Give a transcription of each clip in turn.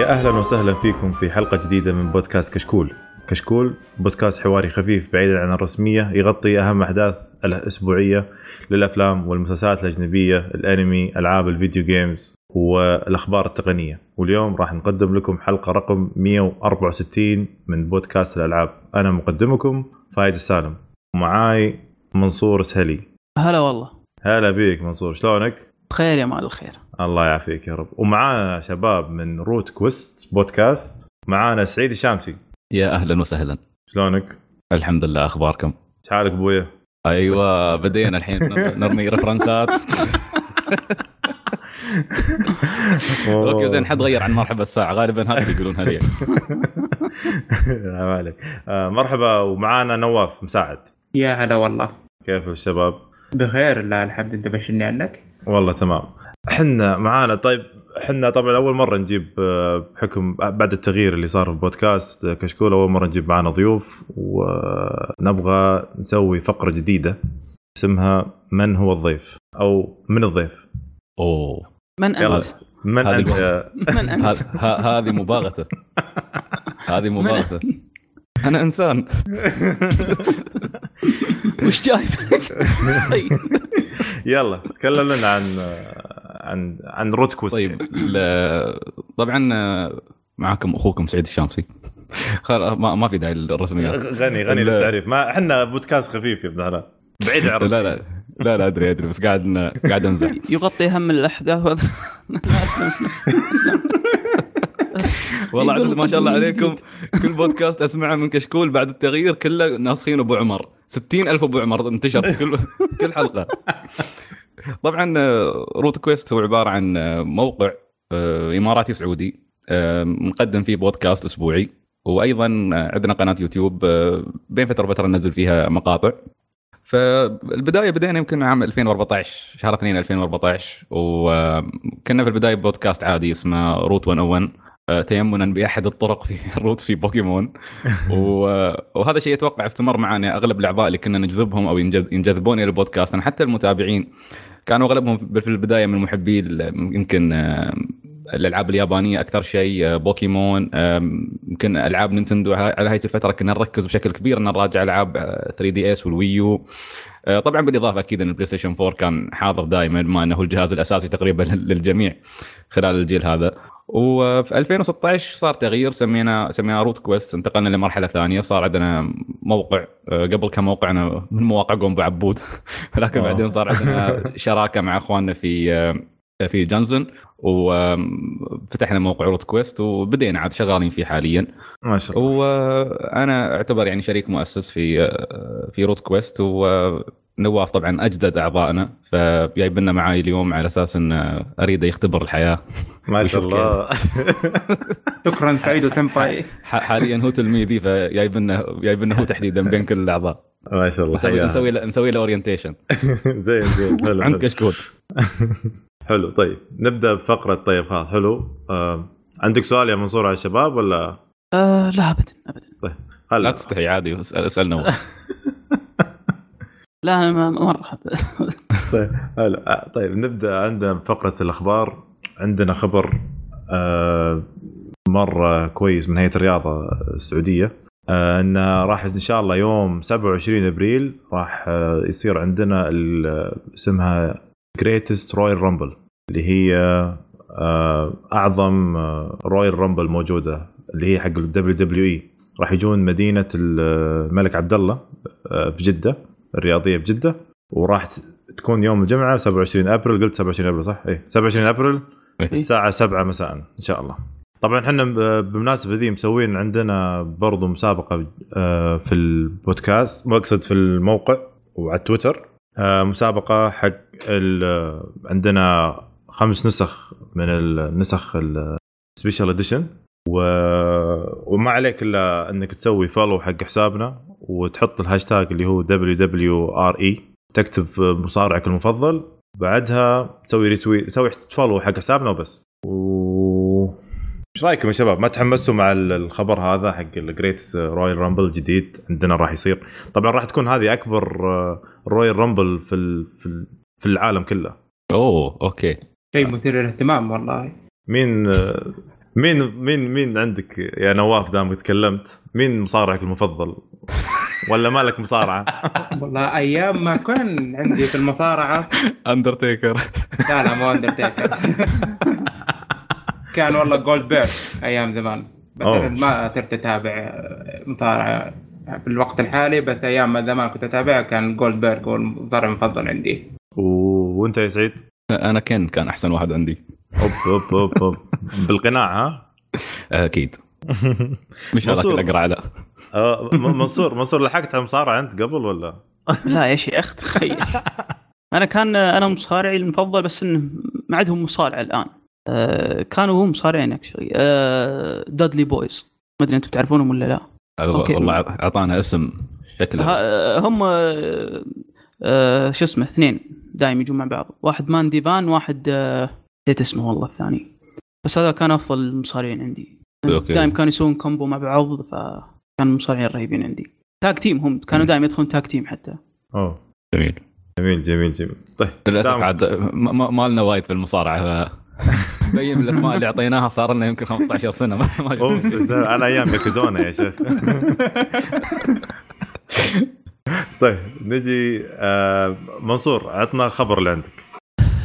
يا أهلا وسهلا فيكم في حلقة جديدة من بودكاست كشكول. كشكول بودكاست حواري خفيف بعيدا عن الرسمية يغطي أهم أحداث الأسبوعية للأفلام والمسلسلات الأجنبية، الأنمي، ألعاب الفيديو games والأخبار التقنية، واليوم راح نقدم لكم حلقة رقم 164 من بودكاست الألعاب. أنا مقدمكم فايز السالم ومعاي منصور سهلي. هلا والله هلا بيك منصور شلونك؟ بخير يا مال الخير الله يعافيك يا رب. ومعانا شباب من Route Quest بودكاست معانا سعيد الشامسي. يا أهلا وسهلا. شلونك؟ الحمد لله أخباركم؟ إيش حالك أبويا؟ أيوه بدينا الحين نرمي reference ات okay زين حد غير عن مرحبا الساعة. غالبا هذا اللي يقولونها لي لا ما عليك. آه، مرحبا ومعانا نواف مساعد. يا هلا والله. كيف الشباب؟ بخير لا الحمد انت بشرني عنك والله تمام. إحنا معانا طيب إحنا طبعا أول مرة نجيب آه، بحكم بعد التغيير اللي صار في البودكاست آه، كشكول أول مرة نجيب معنا ضيوف ونبغى نسوي فقرة جديدة اسمها من هو الضيف؟ أو من الضيف؟ أوه. من أنت؟ من أنت؟ من أنت؟ هذه مباغتة. هذه مباغتة. أنا إنسان. وش جايبك؟ طيب. يلا تكلم لنا عن عن عن روت كويست طيب طبعا آه، معاكم أخوكم سعيد الشامسي. ما, ما في داعي للرسميات. غني غني. للتعريف. ما إحنا بودكاست خفيف يا ابن حلال بعيد عن لا. لا لا لا أدري أدري بس قاعد قاعد انزح يغطي هم الأحداث. لا اسلم اسلم اسلم والله عدد ما شاء الله عليكم. كل بودكاست أسمعه من كشكول بعد التغيير كله ناسخين أبو عمر. ستين ألف أبو عمر انتشر في كل كل حلقة. طبعا آه، Route Quest هو عبارة عن آه، موقع آه، إماراتي سعودي آه، نقدم فيه بودكاست أسبوعي. وأيضا آه، عندنا قناة يوتيوب آه، بين فترة وفترة ننزل فيها مقاطع. فالبدايه بدينا يمكن عام 2014 شهر 2 2014 وكنا في البداية بودكاست عادي اسمه Route 101 آه، تيمنا بأحد الطرق في ال route في بوكيمون. وهذا الشيء أتوقع استمر معنا أغلب الأعضاء اللي كنا نجذبهم أو ينجذ- ينجذبون إلى البودكاست حتى المتابعين كانوا أغلبهم في البداية من محبي يمكن آه، الألعاب اليابانية أكثر شيء آه، بوكيمون يمكن ألعاب نينتندو. على هاي الفترة كنا نركز بشكل كبير إن نراجع ألعاب 3DS وال Wii U. آه، طبعا بالإضافة أكيد إن البلاي ستيشن 4 كان حاضر دائما بما إنه الجهاز الأساسي تقريبا للجميع خلال الجيل هذا. وفي 2016 صار تغيير سمينا سمينا Route Quest انتقلنا لمرحلة ثانية صار عندنا موقع آه، قبل كان موقعنا من مواقع قوم بعبود. لكن آه. بعدين صار عندنا شراكة مع إخواننا في آه، في جانزن وفتحنا موقع Route Quest وبدينا عاد شغالين فيه حاليا. ما شاء الله. وأنا أعتبر يعني شريك مؤسس في في Route Quest ونواف طبعا أجدد اعضائنا فجايب لنا معاي اليوم على أساس إن أريده يختبر الحياة. ما شاء الله. شكرا سعيد وسمباي. ح- حاليا هو تلميذي فجايب لنا جايب لنا هو تحديدا بين كل الأعضاء. ما شاء الله نسوي. نسوي له نسوي له اورينتيشن زين زين حلو عند حلو. كشكول. حلو طيب. نبدأ بفقرة طيب ها حلو. آه. عندك سؤال يا منصور على الشباب ولا؟ آه لا ابدا ابدا. لا هلا تستحي عادي اسال اسأل نواف. لا ما- طيب هلا آه، طيب نبدأ عندنا بفقرة الأخبار. عندنا خبر آه مرة كويس من هيئة الرياضة السعودية آه انه راح إن شاء الله يوم 27 أبريل راح يصير عندنا اسمها Greatest Royal Rumble اللي هي أعظم Royal Rumble موجودة اللي هي حق ال WWE راح يجون مدينة الملك عبد الله في جدة. الرياضية بجدة وراح تكون يوم الجمعة 27 أبريل قلت 27 أبريل صح؟ اي 27 أبريل الساعة 7 مساء إن شاء الله. طبعا إحنا بالمناسبه ذي مسوين عندنا برضو مسابقة آه، في البودكاست مقصد في الموقع وعلى تويتر آه، مسابقة حق ال- عندنا خمس نسخ من النسخ ال special edition و... وما عليك إلا إنك تسوي follow حق حسابنا وتحط الهاشتاج اللي هو WWRE تكتب مصارعك المفضل بعدها تسوي retweet تسوي follow حق حسابنا وبس. و إيش رأيكم يا شباب؟ ما تحمستوا مع الخبر هذا حق ال Great Royal Rumble الجديد؟ عندنا راح يصير. طبعا راح تكون هذه أكبر Royal Rumble في ال- في ال- في العالم كله. أوه okay. شيء مثير للاهتمام والله. مين آه، مين مين مين عندك يا نواف دام تكلمت؟ مين مصارعك المفضل؟ ولا مالك مصارعة؟ والله أيام ما كان عندي في المصارعة. اندرتيكر لا لا مو اندرتيكر كان والله Goldberg أيام زمان. ما صرت أتابع مصارعة في الوقت الحالي بس أيام ما زمان كنت أتابعها كان Goldberg هو المصارع المفضل عندي. و- وأنت يا سعيد؟ أنا Kane كان أحسن واحد عندي. أوب أوب أوب, أوب. بالقناع ها؟ أكيد. مش هذاك. اللي أقرأ على آه، منصور منصور لحقت على المصارعه انت قبل ولا؟ لا يا شيخ تخيل. أنا كان أنا مصارعي المفضل بس إنه ما عندهم مصارع الآن. آه، كانوا هم مصارعين actually Dudley Boyz ما أدري أنتم تعرفونهم ولا لا. okay. والله أعطانا اسم شكله. ها- هم آه، آه، شو اسمه اثنين دائما يجون مع بعض. واحد مان ديفان واحد آه، نسيت اسمه والله الثاني. بس هذا كان أفضل المصارعين عندي. okay. دائما كانوا يسوون combo مع بعض فكانوا مصارعين رهيبين عندي. tag team هم كانوا دائما يدخلون tag team حتى. أوه. جميل. جميل جميل جميل. طيب للأسف عاد ما- لنا وايد في المصارعة ف- من الأسماء اللي أعطيناها صار لنا يمكن 15 سنة ما ما اشوف أنا أيام Yokozuna يا شيخ. طيب نجي آه منصور عطنا الخبر اللي عندك.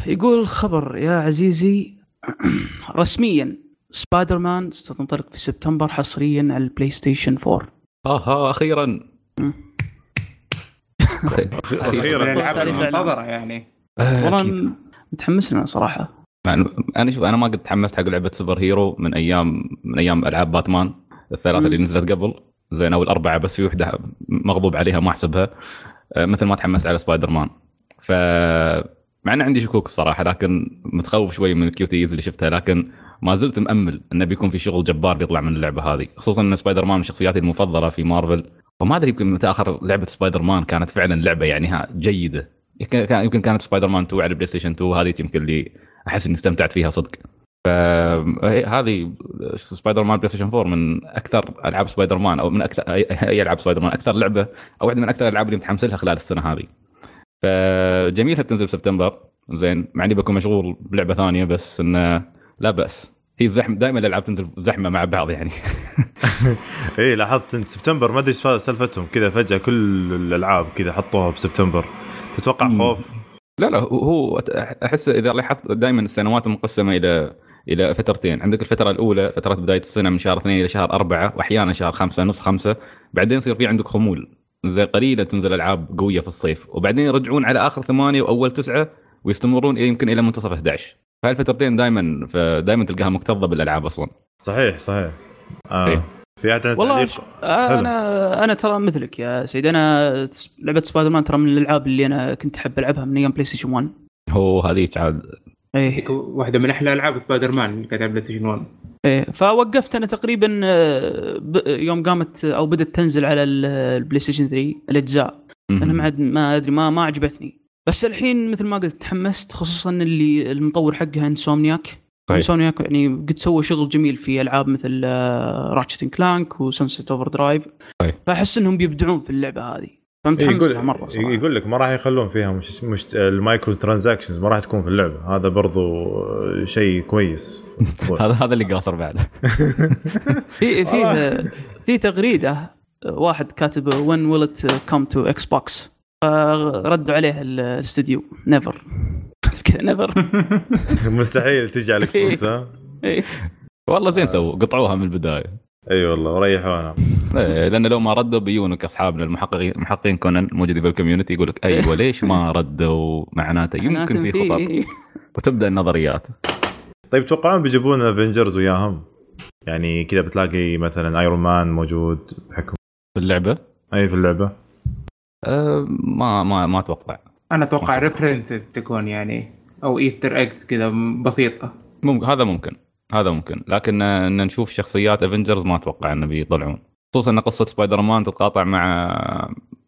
يقول الخبر يا عزيزي رسميا. سبايدر مان ستنطلق في سبتمبر حصريا على ال PlayStation 4 أها أخيرا. أخيرا. الالعاب المنتظره يعني. والله أكيد. م- متحمس لنا صراحة يعني أنا شوف أنا ما قد تحمست حق لعبة super hero من أيام من أيام ألعاب باتمان الثلاثة. اللي نزلت قبل. زين أو الأربعة بس في وحدة مغضوب عليها ما أحسبها. آه، مثل ما تحمست على سبايدر مان ف مع ان عندي شكوك الصراحة لكن متخوف شوي من ال QTEs اللي شفتها لكن ما زلت مأمل انه بيكون في شغل جبار بيطلع من اللعبة هذه خصوصا إن سبايدر مان من شخصياتي المفضلة في مارفل. وما أدري يمكن متى آخر لعبة سبايدر مان كانت فعلا لعبة يعني جيدة. يمكن كان- يمكن كانت سبايدر مان 2 على ال PlayStation 2 هذه يمكن اللي أحس إني استمتعت فيها صدق. فهذه Spider-Man PlayStation 4 من أكثر ألعاب سبايدر مان أو من أكثر اي ألعاب سبايدر مان أكثر لعبة أو واحدة من أكثر الألعاب اللي متحمس لها خلال السنة هذه. فجميلها بتنزل سبتمبر زين مع إني بكون مشغول بلعبة ثانية بس إنه لا بأس. هي زحمه دائما الألعاب تنزل زحمة مع بعض يعني. إيه لاحظت انت سبتمبر ما أدري إيش سالفتهم كذا فجأة كل الألعاب كذا حطوها بسبتمبر تتوقع. خوف؟ لا لا هو- أحس إذا لاحظت دائما السنوات مقسمة إلى إلى فترتين. عندك الفترة الأولى فترة بداية السنة من شهر اثنين إلى شهر أربعة واحيانا شهر خمسة نص خمسة. بعدين يصير في عندك خمول. زي قليله تنزل ألعاب قوية في الصيف. وبعدين يرجعون على آخر ثمانية وأول تسعة ويستمرون يمكن إلى منتصف 11 فهالفترتين دائما فدائما تلقاها مكتظة بالألعاب أصلا. صحيح صحيح. آه. إيه. في عنده والله؟ ش- أنا أنا ترى مثلك يا سيد أنا لعبة سبايدر مان ترى من الألعاب اللي أنا كنت أحب ألعبها من أيام PlayStation 1 هو هذيك عاد. إيه. واحدة من أحلى ألعاب سبايدر مان اللي كانت على PlayStation 1 إيه. فوقفت أنا تقريبا آه، ب- يوم قامت أو بدأت تنزل على ال- ال PlayStation 3 الأجزاء. أنا ما عاد ما أدري ما ما عجبتني. بس الحين مثل ما قلت تحمست خصوصا اللي المطور حقها Insomniac صحيح. Insomniac يعني قد سوى شغل جميل في ألعاب مثل Ratchet Clank و Sunset Overdrive. فأحس إنهم بيبدعون في اللعبة هذه. فمتحمس لها يقول مرة صراحة. يقول لك ما راح يخلون فيها مش, مش ال microtransactions ما راح تكون في اللعبة. هذا برضو شيء كويس. هذا هذا اللي قاصر بعد. في في في تغريدة واحد كاتب when will it come to Xbox? فردوا عليه الاستديو. never كذا never مستحيل تجي على ال Xbox ها والله زين سووا قطعوها من البداية. إي والله وريحونا إيه، لأن لو ما ردوا بيونك أصحابنا المحققين محققين كونان موجودين في ال community يقول لك أيوه ليش ما ردوا؟ معناته يمكن في خطط وتبدأ النظريات. طيب تتوقعون بيجيبون Avengers وياهم؟ يعني كذا بتلاقي مثلا Iron Man موجود بحكم في اللعبة؟ إي في اللعبة. أه ما ما ما أتوقع. أنا أتوقع references تكون يعني أو easter eggs كذا بسيطة. ممكن هذا ممكن هذا ممكن. لكن آه، إن نشوف شخصيات Avengers ما أتوقع انه بيطلعون. خصوصا إن قصة سبايدر مان تتقاطع مع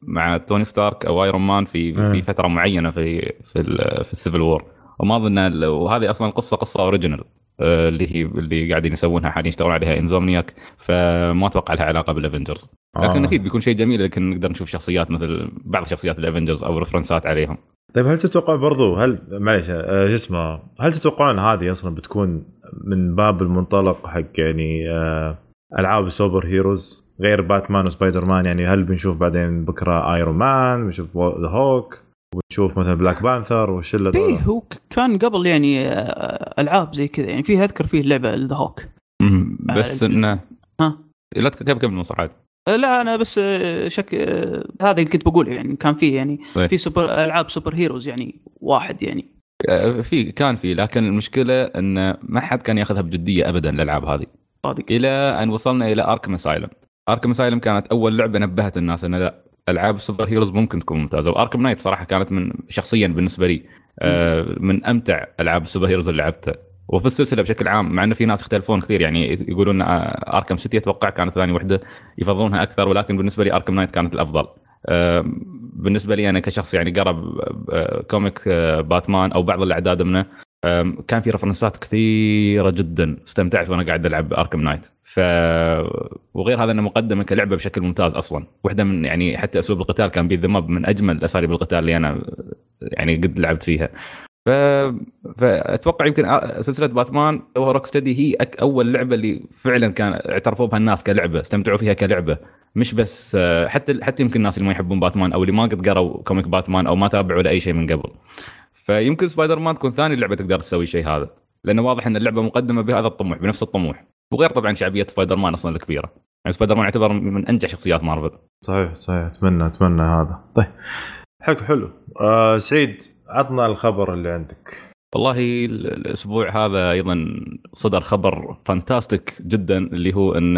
مع Tony Stark أو Iron Man في. في فترة معينة في في ال- في ال Civil War وما أظن وهذه أصلا القصة قصة original اللي هي اللي قاعدين يسوونها حاليا يشتغلون عليها Insomniac فما أتوقع لها علاقة بال Avengers لكن آه. أكيد بيكون شيء جميل لكن نقدر نشوف شخصيات مثل بعض شخصيات ال Avengers أو reference ات عليهم. طيب هل تتوقع برضو هل معليش آه، شو اسمه هل تتوقعون هذه أصلا بتكون من باب المنطلق حق يعني آه، ألعاب super heroes غير Batman و Spider-Man يعني هل بنشوف بعدين بكرة Iron Man بنشوف The Hulk ونشوف مثلا Black Panther والشله فيه دول هو كان قبل يعني آه، ألعاب زي كذا. يعني فيه أذكر فيه لعبه The Hulk. بس آه، إنه ها. لا كيف كيف مصر عاد لا أنا بس آه، شك آه، هذا اللي كنت بقوله. يعني كان فيه يعني طيب. في سوبر ألعاب super heroes يعني واحد يعني. آه، في كان في لكن المشكلة ان ما حد كان ياخذها بجدية ابدا الألعاب هذه. صادق. إلى أن وصلنا إلى Arkham Asylum Arkham Asylum كانت أول لعبة نبهت الناس إنه لا ألعاب ال super heroes ممكن تكون ممتازة و Arkham Knight صراحة كانت من شخصيا بالنسبة لي آه، من أمتع ألعاب ال super heroes اللي لعبتها. وفي السلسلة بشكل عام مع انه في ناس يختلفون كثير يعني يقولون آه، Arkham City أتوقع كانت ثاني وحدة يفضلونها أكثر ولكن بالنسبة لي Arkham Knight كانت الأفضل. آه، بالنسبة لي أنا كشخص يعني قرب آه، comic آه، باتمان أو بعض الأعداد منه كان في reference ات كثيرة جدا. استمتعت وأنا قاعد ألعب Arkham Knight ف وغير هذا انه مقدمة كلعبة بشكل ممتاز أصلا. واحدة من يعني حتى أسلوب القتال كان ماب من أجمل أساليب القتال اللي أنا يعني قد لعبت فيها. ف... فاتوقع يمكن آ- سلسلة باتمان أو Rocksteady هي أك... أول لعبة اللي فعلا كان اعترفوا بها الناس كلعبة استمتعوا فيها كلعبة. مش بس آه، حتى حتى يمكن الناس اللي ما يحبون باتمان أو اللي ما قد قروا comic Batman أو ما تابعوا لأي شيء من قبل. فيمكن سبايدر مان تكون ثاني لعبة تقدر تسوي الشيء هذا. لأنه واضح إن اللعبة مقدمة بهذا الطموح بنفس الطموح. وغير طبعا شعبية سبايدر مان أصلا الكبيرة. يعني سبايدر مان يعتبر من أنجح شخصيات مارفل. صحيح صحيح. أتمنى أتمنى هذا. طيب. حلو حلو. آه سعيد عطنا الخبر اللي عندك. والله ال- الأسبوع هذا أيضا صدر خبر fantastic جدا اللي هو أن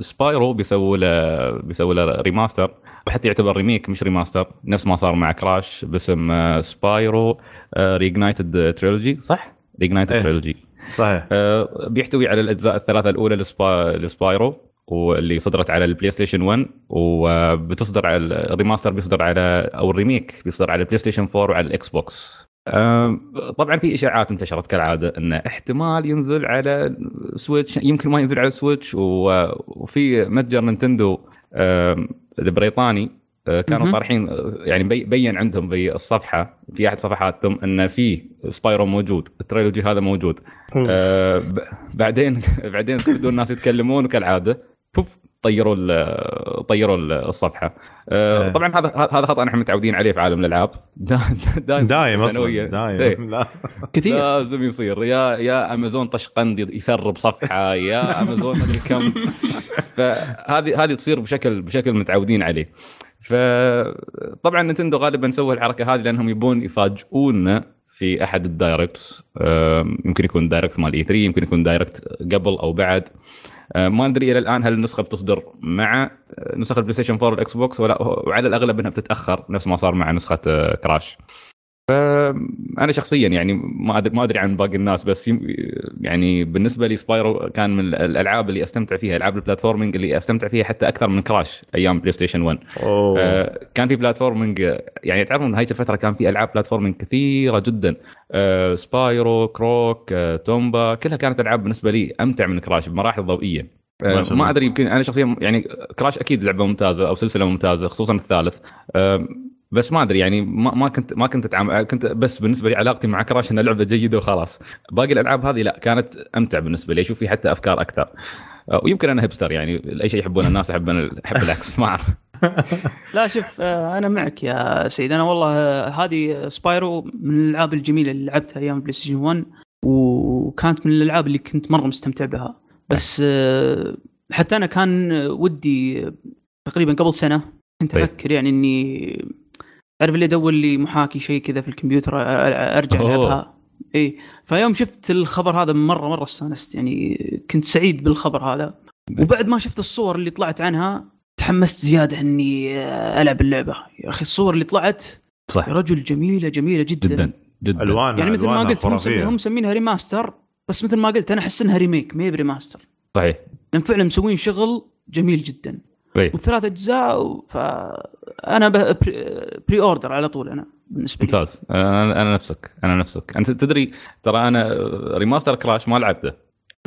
سبايرو بيسووا له بيسووا له remaster وحتى يعتبر remake مش remaster نفس ما صار مع كراش باسم آه، سبايرو Reignited Trilogy صح؟ Reignited إيه. Trilogy صحيح آه، بيحتوي على الأجزاء الثلاثة الأولى لسبا... لسبايرو واللي صدرت على البلاي ستيشن 1 وبتصدر على ال remaster بيصدر على أو ال remake بيصدر على البلاي ستيشن 4 وعلى الاكس بوكس طبعا في اشاعات انتشرت كالعادة انه احتمال ينزل على سويتش يمكن ما ينزل على سويتش وفي متجر نينتندو البريطاني كانوا. طارحين آه، يعني بي- بين عندهم في الصفحة في أحد صفحاتهم إن في سبايرو موجود ال trilogy هذا موجود. آه بعدين بعدين بدون الناس يتكلمون كالعادة. بوف طيروا ال- طيروا ال- الصفحة. آه إيه. طبعا هذا هذا خطأ نحن متعودين عليه في عالم الألعاب. دا- دائما دايم سنوياً. أصلا. دايم. لا. كثير. لازم يصير. يا يا أمازون طشقند يسرب صفحة. يا أمازون مدري كم. فهذه هذه تصير بشكل بشكل متعودين عليه. فطبعا نتندو غالبا سووا الحركة هذه لأنهم يبون يفاجئونا في أحد ال Directs. أم، يمكن يكون Direct مال E 3 يمكن يكون Direct قبل أو بعد. ما ندري إلى الآن هل النسخة بتصدر مع نسخ البلاي ستيشن 4 والاكس بوكس ولا وعلى الأغلب إنها بتتأخر نفس ما صار مع نسخة كراش فأنا شخصيا يعني ما ادري ما أدري عن باقي الناس بس يعني بالنسبة لي سبايرو كان من الألعاب اللي أستمتع فيها ألعاب ال platforming اللي أستمتع فيها حتى أكثر من كراش أيام بلاي ستيشن 1 أوه. آه، كان في platforming يعني تعرفون نهايه الفترة كان في ألعاب platforming كثيرة جدا آه، سبايرو كروك آه، تومبا كلها كانت ألعاب بالنسبة لي أمتع من كراش بمراحل ضوئية آه،. ما أدري يمكن أنا شخصيا يعني كراش أكيد لعبة ممتازة أو سلسلة ممتازة خصوصا الثالث آه، بس ما أدري يعني ما, ما كنت ما كنت أتعامل كنت بس بالنسبة لي علاقتي مع كراش إنها لعبة جيدة وخلاص. باقي الألعاب هذه لا كانت أمتع بالنسبة لي أشوف في حتى أفكار أكثر. آه، ويمكن أنا hipster يعني أي شيء يحبونه الناس احب أنا احب العكس ما أعرف. لا شوف آه، أنا معك يا سيد. أنا والله آه، هذه سبايرو من الألعاب الجميلة اللي لعبتها أيام بلاي ستيشن 1 وكانت من الألعاب اللي كنت مرة مستمتع بها. بس حتى أنا كان ودي تقريبا قبل سنة كنت طيب. أفكر يعني إني تعرف اللي ادور لي محاكي شيء كذا في الكمبيوتر أرجع. العبها اي فيوم شفت الخبر هذا مرة مرة استانست. يعني كنت سعيد بالخبر هذا. وبعد ما شفت الصور اللي طلعت عنها تحمست زيادة إني ألعب اللعبة. يا أخي الصور اللي طلعت صح. يا رجل جميلة جميلة جدا, جدا جدا. الوان يعني مثل ما قلت خرافية. هم مسمينها remaster بس مثل ما قلت أنا أحس إنها remake ما هي ب remaster. صحيح. لأن فعلا مسوين شغل جميل جدا. والثلاث أجزاء فانا ب- pre- order على طول أنا بالنسبة لي. ممتاز. أنا أنا نفسك. أنا نفسك. أنت تدري ترى أنا remaster كراش ما لعبته.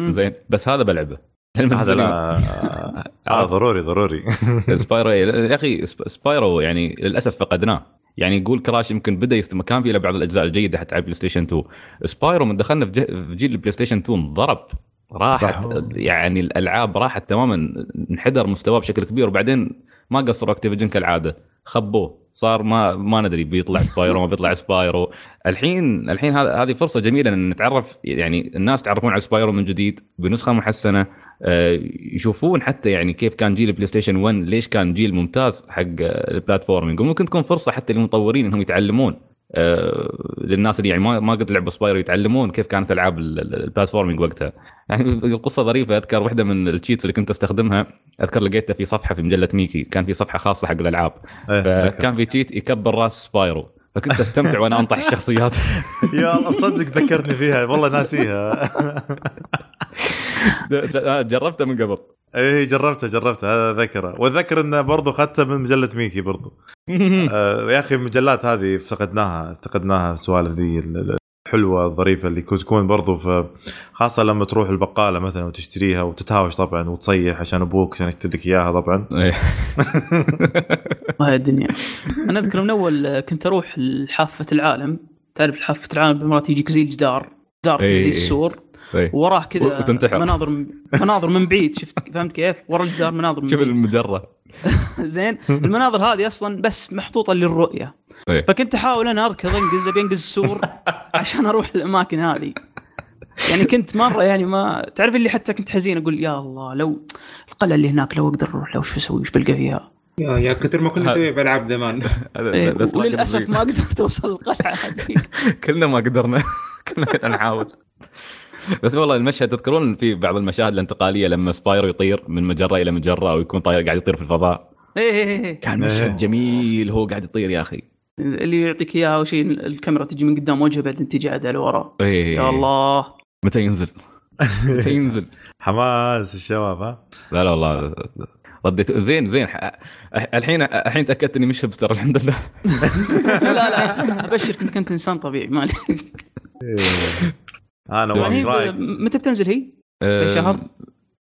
زين. بس هذا بلعبه. هذا لا. آه ضروري ضروري. سبايرو يا أخي سب- سبايرو يعني للأسف فقدناه. يعني يقول كراش يمكن بدأ يستمر كان في له بعض الأجزاء الجيدة حتى على البلاي ستيشن 2 سبايرو من دخلنا في ج- في جيل البلاي ستيشن 2 انضرب. راحت. يعني الألعاب راحت تماما انحدر مستواه بشكل كبير وبعدين ما قصروا أكتيفيجن كالعادة خبوه صار ما ما ندري بيطلع سبايرو ما بيطلع سبايرو الحين الحين هذه فرصة جميلة إن نتعرف يعني الناس تعرفون على سبايرو من جديد بنسخة محسنة آه، يشوفون حتى يعني كيف كان جيل البلاي ستيشن 1 ليش كان جيل ممتاز حق ال platforming وممكن تكون فرصة حتى للمطورين إنهم يتعلمون للناس اللي يعني ما ما قد لعبوا سبايرو يتعلمون كيف كانت ألعاب ال- ال- ال platforming وقتها. يعني القصة ظريفة أذكر واحدة من ال cheats اللي كنت أستخدمها. أذكر لقيتها في صفحة في مجلة ميكي كان في صفحة خاصة حق الألعاب. إيه، فكان في cheat يكبر راس سبايرو فكنت أستمتع وأنا أنطح الشخصيات. يا الله صدق ذكرتني فيها. والله ناسيها. جربتها من قبل. اي جربتها جربتها هذا ذكره وأتذكر إنه برضو اخذتها من مجلة ميكي برضو آه يا أخي المجلات هذه افتقدناها افتقدناها السوالف ذي ال- ال- الحلوة الظريفة اللي تكون برضو في خاصة لما تروح البقالة مثلا وتشتريها وتتهاوش طبعا وتصيح عشان أبوك عشان يشتري لك إياها طبعا إيه. وهي الدنيا أنا أذكر من أول كنت أروح لحافة العالم تعرف حافة العالم بالمرات يجيك زي الجدار جدار إيه، زي إيه. السور إيه. وراه كذا وتنتحر. مناظر من مناظر من بعيد شفت؟ فهمت كيف؟ ورا الجدار مناظر من شوف. المجرة. زين. المناظر هذه أصلا بس محطوطة للرؤية. فكنت أحاول أنا أركض أنقز أبي أنقز السور عشان أروح الأماكن هذه. يعني كنت مرة يعني ما تعرف اللي حتى كنت حزين أقول يا الله لو القلعه اللي هناك لو أقدر أروح لو شو أسوي؟ وش بلقى فيها؟ يا يا كثر ما نسوي بألعاب زمان. إيه وللأسف ما قدرت أوصل القلعة كلنا ما قدرنا. كلنا كنا نحاول. بس والله المشهد تذكرون في بعض المشاهد الانتقالية لما سبايرو يطير من مجرة إلى مجرة أو يكون طاير قاعد يطير في الفضاء؟ إيه إيه إيه. كان إيه. مشهد جميل هو قاعد يطير يا أخي. اللي يعطيك اياها اول شيء الكاميرا تجي من قدام وجهه بعدين تجي عاد على ورا. إيه. يا الله. متى ينزل؟ متى ينزل؟ حماس الشباب ها؟ لا لا والله. رديت. زين زين. الحين الحين تأكدت إني مش هبستر الحمد لله. لا لا أبشرك إنك أنت إنسان طبيعي ما عليك. أنا نواف يعني إيش رأيك؟ متى بتنزل هي؟ شهر؟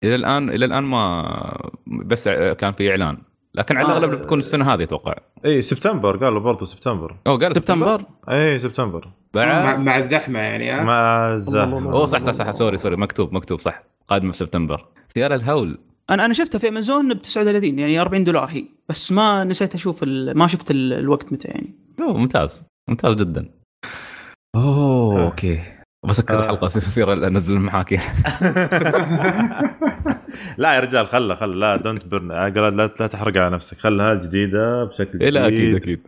إلى الان إلى الآن ما بس كان في إعلان. لكن على آه. الأغلب بتكون السنة هذه أتوقع. إي سبتمبر قالوا برضو سبتمبر. أو قال سبتمبر؟ إي سبتمبر. مع, بعد؟ مع الزحمة يعني مع الزحمة. أوه صح صح صح. سوري سوري. مكتوب مكتوب صح. قادمه في سبتمبر. سيارة الهول. أنا أنا شفتها في أمازون ب 39 يعني 40 دولار هي. بس ما نسيت أشوف ال... ما شفت ال... الوقت متى يعني. أوه ممتاز. ممتاز جدا. أوه آه. okay. بسكر آه. الحلقة يصير أنزل المحاكي لا يا رجال خله خله. لا don't burn لا, لا تحرق على نفسك. خلها جديدة بشكل إيه لا جديد. أكيد أكيد.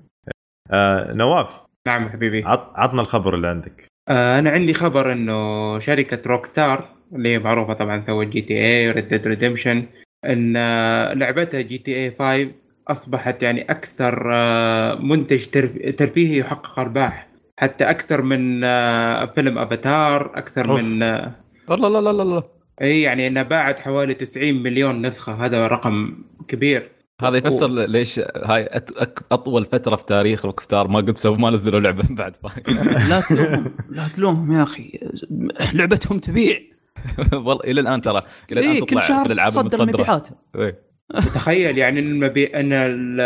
آه نواف. نعم حبيبي. عط عطنا الخبر اللي عندك. آه أنا عندي خبر إنه شركة روك ستار اللي هي معروفة طبعا سوت GTA Red Dead Redemption إن آه، لعبتها GTA 5 أصبحت يعني أكثر آه، منتج ترف- ترفيهي يحقق أرباح. حتى أكثر من آه، فيلم أفاتار أكثر أوف. من آه، الله لا لا لا لا. إي يعني انها باعت حوالي 90 مليون نسخة. هذا رقم كبير. هذا يفسر ليش هاي أت... أك... أطول فترة في تاريخ روك ستار ما قد سووا ما نزلوا لعبة بعد. لا تلومهم لا تلومهم يا أخي. لعبتهم تبيع. والله إلى الآن ترى. إلى الآن إيه تطلع كل شهر تصدر مبيعات إيه. تخيل يعني إن المبي... إن ال-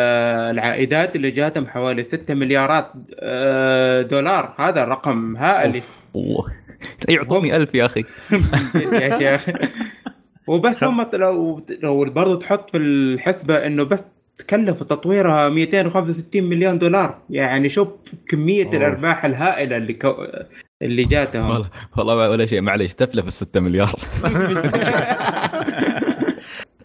العائدات اللي جاتهم حوالي 6 مليارات آه، دولار هذا رقم هائل. يعطوني ألف يا أخي. يا شيخ وبس هم لو لو برضه تحط في الحسبة إنه بس تكلف تطويرها 265 مليون دولار. يعني شوف كمية أوه. الأرباح الهائلة اللي كو... اللي جاتهم. والله والله ولا شيء معليش تفلف الستة مليار.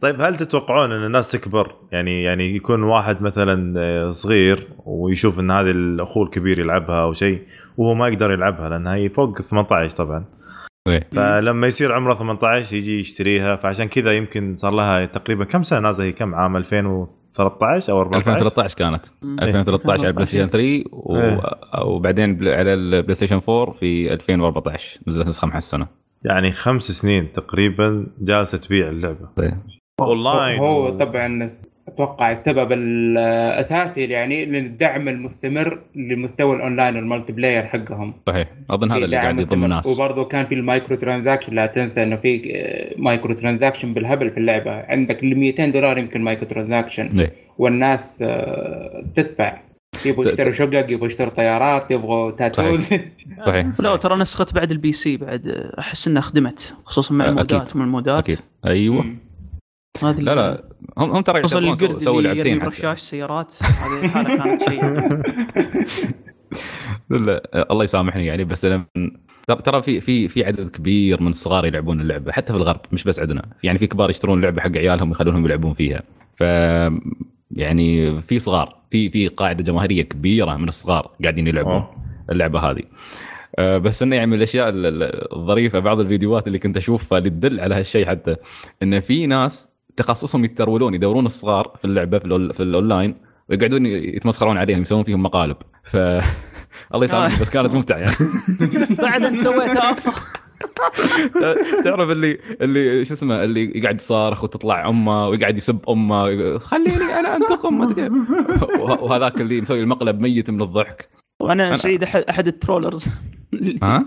طيب هل تتوقعون أن الناس تكبر يعني يعني يكون واحد مثلا آه، صغير ويشوف إن هذه الأخوه الكبير يلعبها أو شيء وهو ما يقدر يلعبها لأن هي فوق 18 طبعا إيه. فلما يصير عمره 18 يجي يشتريها فعشان كذا يمكن صار لها تقريبا كم سنة نازله هي كم عام 2013 أو 14 2013 كانت مم. 2013 على البلاي ستيشن 3 و... إيه. وبعدين على البلاي ستيشن 4 في 2014 نزلت نسخة محسنة يعني خمس سنين تقريبا جالسة تبيع اللعبة طيب. أونلاين هو طبعا أتوقع السبب الأساسي يعني للدعم المستمر لمستوى ال online وال multiplayer حقهم. صحيح. أظن هذا اللي قاعد يضم. الناس. وبرضه كان في ال micro transaction. لا تنسى إنه في micro transaction بالهبل في اللعبة. عندك ل 200 دولار يمكن micro transaction. إيه. والناس آه، تدفع. يبغوا يشتروا شقق يبغوا يشتروا طيارات يبغوا tattoos. صحيح. لا ترى نسخة بعد ال PC بعد آه، أحس إنها خدمت خصوصا مع. ال مودات. من المودات. أكيد. أيوه. لا لا. هم هم ترى خصوصا القرد سووا لعبتين حتى. برشاش سيارات هذه الحاله كانت شيء. لا الله يسامحني يعني بس أنا من- ترى- ترى في في في عدد كبير من الصغار يلعبون اللعبة حتى في الغرب مش بس عندنا. يعني في كبار يشترون اللعبه حق عيالهم ويخلونهم يلعبون فيها. ف يعني في صغار في في قاعدة جماهيرية كبيرة من الصغار قاعدين يلعبون أوه. اللعبة هذه. أه، بس إنه يعني من الأشياء ال- ال- الظريفة بعض الفيديوهات اللي كنت أشوفها اللي تدل على هالشيء حتى انه في ناس تخصصهم يترولون يدورون الصغار في اللعبة في, الأونلاين ويقعدون يتمسخرون عليهم يسوون فيهم مقالب. ف الله يسامحك بس كانت ممتعة يعني. بعد أنت سويتها. تعرف اللي اللي شو اسمه اللي يقعد يصارخ وتطلع أمه ويقعد يسب أمه خليني أنا أنتقم وهذاك اللي مسوي المقلب ميت من الضحك. وأنا سعيد احد ال trollers. ها؟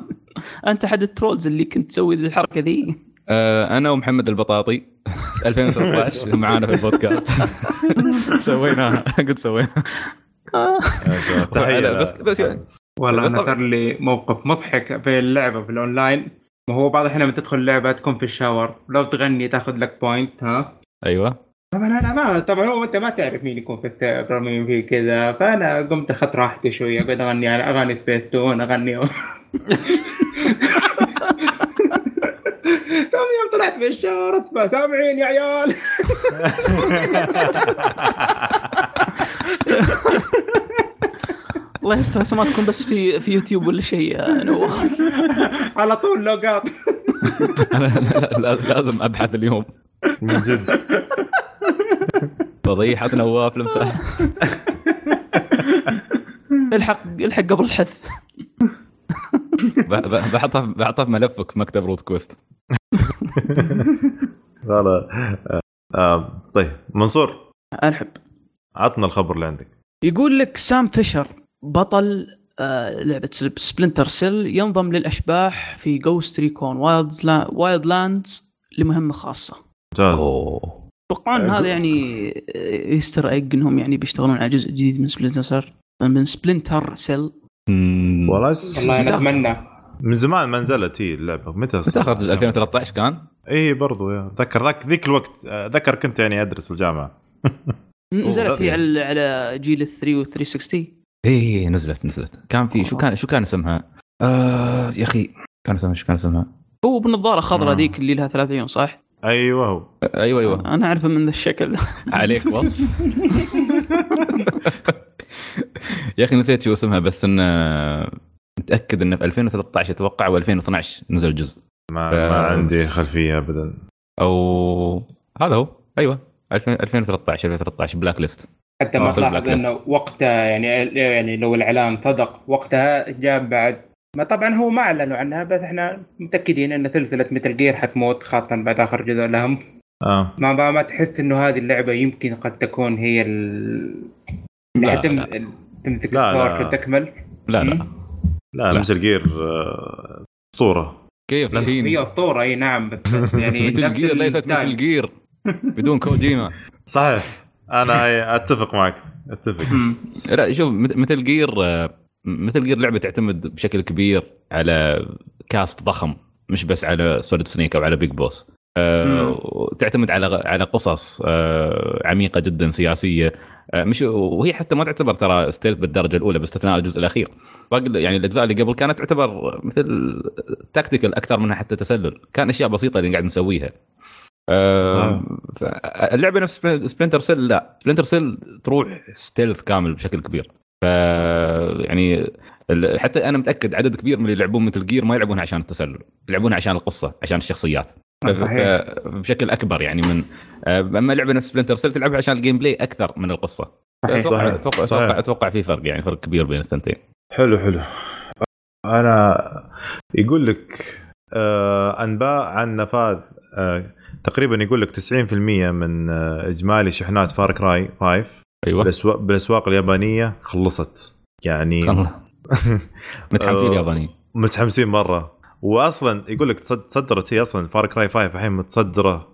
أنت أحد ال trolls اللي كنت تسوي الحركة ذي؟ آه، أنا ومحمد البطاطي. 2013 معانا في البودكاست. سويناها قد سوينا. تحية بس بس يعني والله أنا صار لي موقف مضحك في اللعبة في الأونلاين. ما هو بعض الأحيان لما تدخل اللعبة تكون في ال shower. لو تغني تاخذ لك point ها؟ أيوه. طبعا أنا ما طبعا هو أنت ما تعرف مين يكون في ال server مين في كذا. فأنا قمت أخذت راحتي شوية قعدت أغني على أغاني سبيس تون اغني ثم يوم طلعت في الشارع اسمع سامعين يا عيال؟ الله يستر ما تكون بس في في يوتيوب ولا شيء يا نواف على طول لوقات. لا- لازم أبحث اليوم. من جد. فضيحه نواف لمسة. الحق الحق قبل ب- بحطها بحطها في ملفك في مكتب Root Quest. لا لا آه، آه، طيب منصور. أرحب. عطنا الخبر اللي عندك. يقول لك سام فيشر بطل آه لعبة Splinter Cell ينضم للأشباح في Ghost Recon Wildlands لمهمة خاصة. أوه. أه، هذا يعني يستر ايج إنهم يعني بيشتغلون على جزء جديد من Splinter من Splinter Cell. والله والله أنا اتمنى من زمان ما نزلت هي اللعبة متى متى خرج 2013 كان؟ اي برضو يا أتذكر ذاك ذيك الوقت آه، أتذكر كنت يعني أدرس في الجامعة نزلت هي. على على جيل 3 و 360 إيه نزلت نزلت كان في شو كان شو كان اسمها؟ آه يا أخي كان اسمها شو كان اسمها؟ هو بالنظارة خضراء آه. ذيك اللي لها ثلاث عيون صح؟ أيوه هو أيوه أيوه أنا أعرفه من ذا الشكل عليك وصف يا أخي نسيت شو اسمها بس إنه متأكد إنه في 2013 أتوقع و2012 نزل جزء. ما, ف- ما عندي خلفية ابدا. أو هذا هو. أيوه. 2000 2013 2013 بلاك ليست حتى ما آه، تلاحظ. إنه وقتها يعني يعني لو الإعلان صدق وقتها جاء بعد. ما طبعا هو ما أعلنوا عنها بس إحنا متأكدين إن سلسلة مثل جير حتموت خاصه بعد آخر جزء لهم. آه. ما ما, ما تحس إنه هذه اللعبة يمكن قد تكون هي ال لا، لا. تمسك لا، لا. الصور تكمل؟ لا لا. لا لا. Metal Gear آه، أسطورة. كيف هي أسطورة إي نعم بس يعني مثل جير ليست. مثل جير بدون كوجيما. صحيح. أنا أتفق معك أتفق. لا شوف Met- Metal Gear آه، Metal Gear لعبة تعتمد بشكل كبير على cast ضخم مش بس على Solid Snake أو على Big Boss آه، تعتمد على على قصص عميقة جدا سياسية. مش وهي حتى ما تعتبر ترى stealth بالدرجة الأولى باستثناء الجزء الأخير. باقي يعني الأجزاء اللي قبل كانت تعتبر مثل tactical أكثر منها حتى تسلل. كان أشياء بسيطة اللي قاعد نسويها. آه، ف- اللعبة نفس Splinter Cell لا. Splinter Cell تروح stealth كامل بشكل كبير. ف يعني حتى أنا متأكد عدد كبير من اللي يلعبون Metal Gear ما يلعبونها عشان التسلل يلعبونها عشان القصة عشان الشخصيات. ف- بشكل أكبر يعني من آه، أما لعبة نفس Splinter Cell تلعبها عشان ال gameplay أكثر من القصة أتوقع. أتوقع. أتوقع, في فرق يعني فرق كبير بين الثنتين حلو حلو أنا يقول لك آه أنباء عن نفاد آه تقريبا يقول لك 90% من آه، إجمالي شحنات Far Cry 5 أيوه بالأسواق اليابانية خلصت يعني. متحمسين آه. اليابانيين. متحمسين مرة. واصلا يقول لك تصد- صدرت هي أصلا Far Cry 5 الحين متصدرة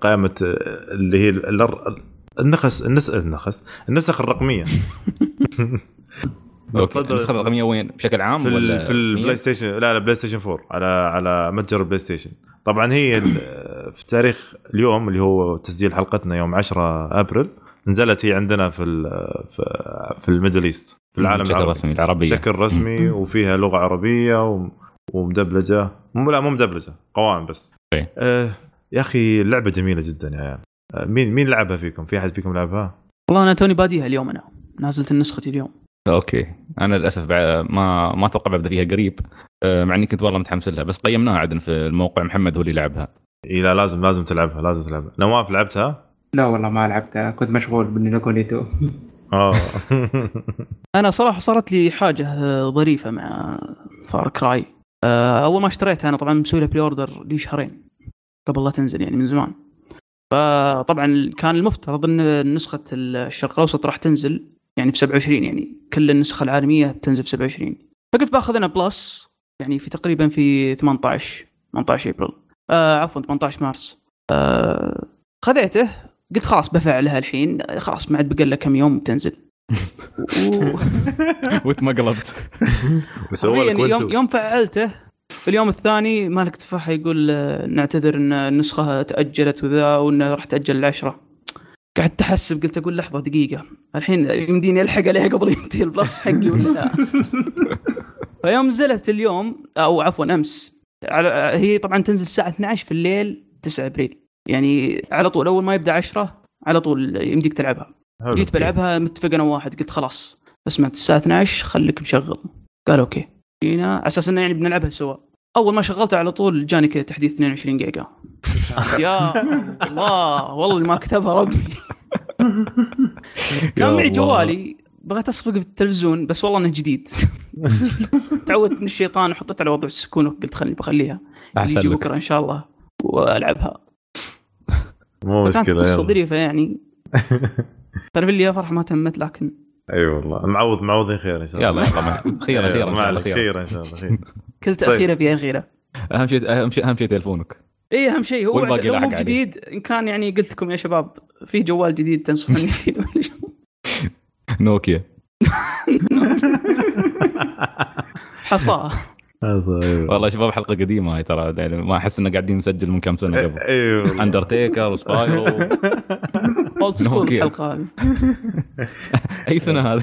قائمه اللي هي ال- ال- النخس النس النخس النسخ الرقمية. النسخة الرقمية وين؟ بشكل عام في ولا في ال Play؟ Station لا لا PlayStation 4 على على متجر ال PlayStation طبعا هي في تاريخ اليوم اللي هو تسجيل حلقتنا يوم 10 أبريل نزلت هي عندنا في في ال Middle East. في العالم بشكل العربي. رسمي العربية. بشكل رسمي وفيها لغة عربية و- ومدبلجة. مو لا مو مدبلجة قوائم بس. إيه. آه يا أخي اللعبة جميلة جدا يا عيال. آه مين مين لعبها فيكم؟ في أحد فيكم لعبها؟ والله أنا توني باديها اليوم أنا. نازلت نسختي اليوم. okay. أنا للأسف ما ما أتوقع ببدا فيها قريب. آه، مع إني كنت والله متحمس لها بس قيمناها عندنا في الموقع. محمد هو اللي لعبها. إي لا لازم لازم تلعبها لازم تلعبها. نواف لعبتها؟ لا والله ما لعبتها. كنت مشغول بالنيكوليتو آه أنا صراحة صارت لي حاجة آه، ظريفة مع Far Cry آه، أول ما اشتريتها أنا طبعا مسوي لها pre-order لي شهرين قبل لا تنزل يعني من زمان. فطبعا كان المفترض إن نسخة الشرق الأوسط راح تنزل يعني في 27 يعني كل النسخ العالمية بتنزل في 27 فقلت بأخذ أنا بلس يعني في تقريبا في 18 18 ابريل آه عفوا 18 مارس آه خذيته. قلت خلاص بفعلها الحين خلاص ما عاد بقى لها كم يوم تنزل. و... وانت ما قلبت. مسوي حرفياً لك يوم يوم فعلته في اليوم الثاني مالك تفاحه يقول آه، نعتذر إن النسخه تأجلت وذا وانه راح تأجل العشرة. قعدت أحسب قلت أقول لحظة دقيقة. الحين يمديني ألحق عليها قبل ينتهي ال Plus حقي ولا لا؟ فيوم نزلت اليوم أو عفوا أمس على هي طبعا تنزل الساعة 12 في الليل 9 أبريل. يعني على طول أول ما يبدأ 10 على طول يمديك تلعبها. حلو. جيت بلعبها متفق أنا وواحد قلت خلاص اسمع الساعة 12 خليك مشغل. قال okay. جينا على أساس إنه يعني بنلعبها سوا. أول ما شغلته على طول جاني كذا تحديث 22 جيجا. يا الله والله اللي ما كتبها ربي. كان معي. جوالي بغيت أصفق في التلفزيون بس والله إنه جديد. تعودت من الشيطان وحطيت على وضع السكون وقلت خليني بخليها. أحسن يجي بكرة إن شاء الله وألعبها. مو كانت مشكلة قصة يلا. ظريفة يعني. تعرف اللي يا فرح ما تمت لكن أي أيوة والله. معوض معوضين خير إن شاء الله. يلا يلا خير خير إن شاء الله خير. إن شاء الله خير. كل تاخيره فيها خيره أهم شيء أهم شيء أهم شيء تلفونك إي أهم شيء هو والباقي لو. جديد. إن كان يعني قلت لكم يا شباب في جوال جديد تنصحوني فيه؟ نوكيا. حصاه. والله شباب حلقة قديمة هاي ترى يعني ما أحس إنه قاعدين نسجل من كم سنة قبل. اي والله. Undertaker و Spyro old school. الحلقة هذه. أي سنة هذه؟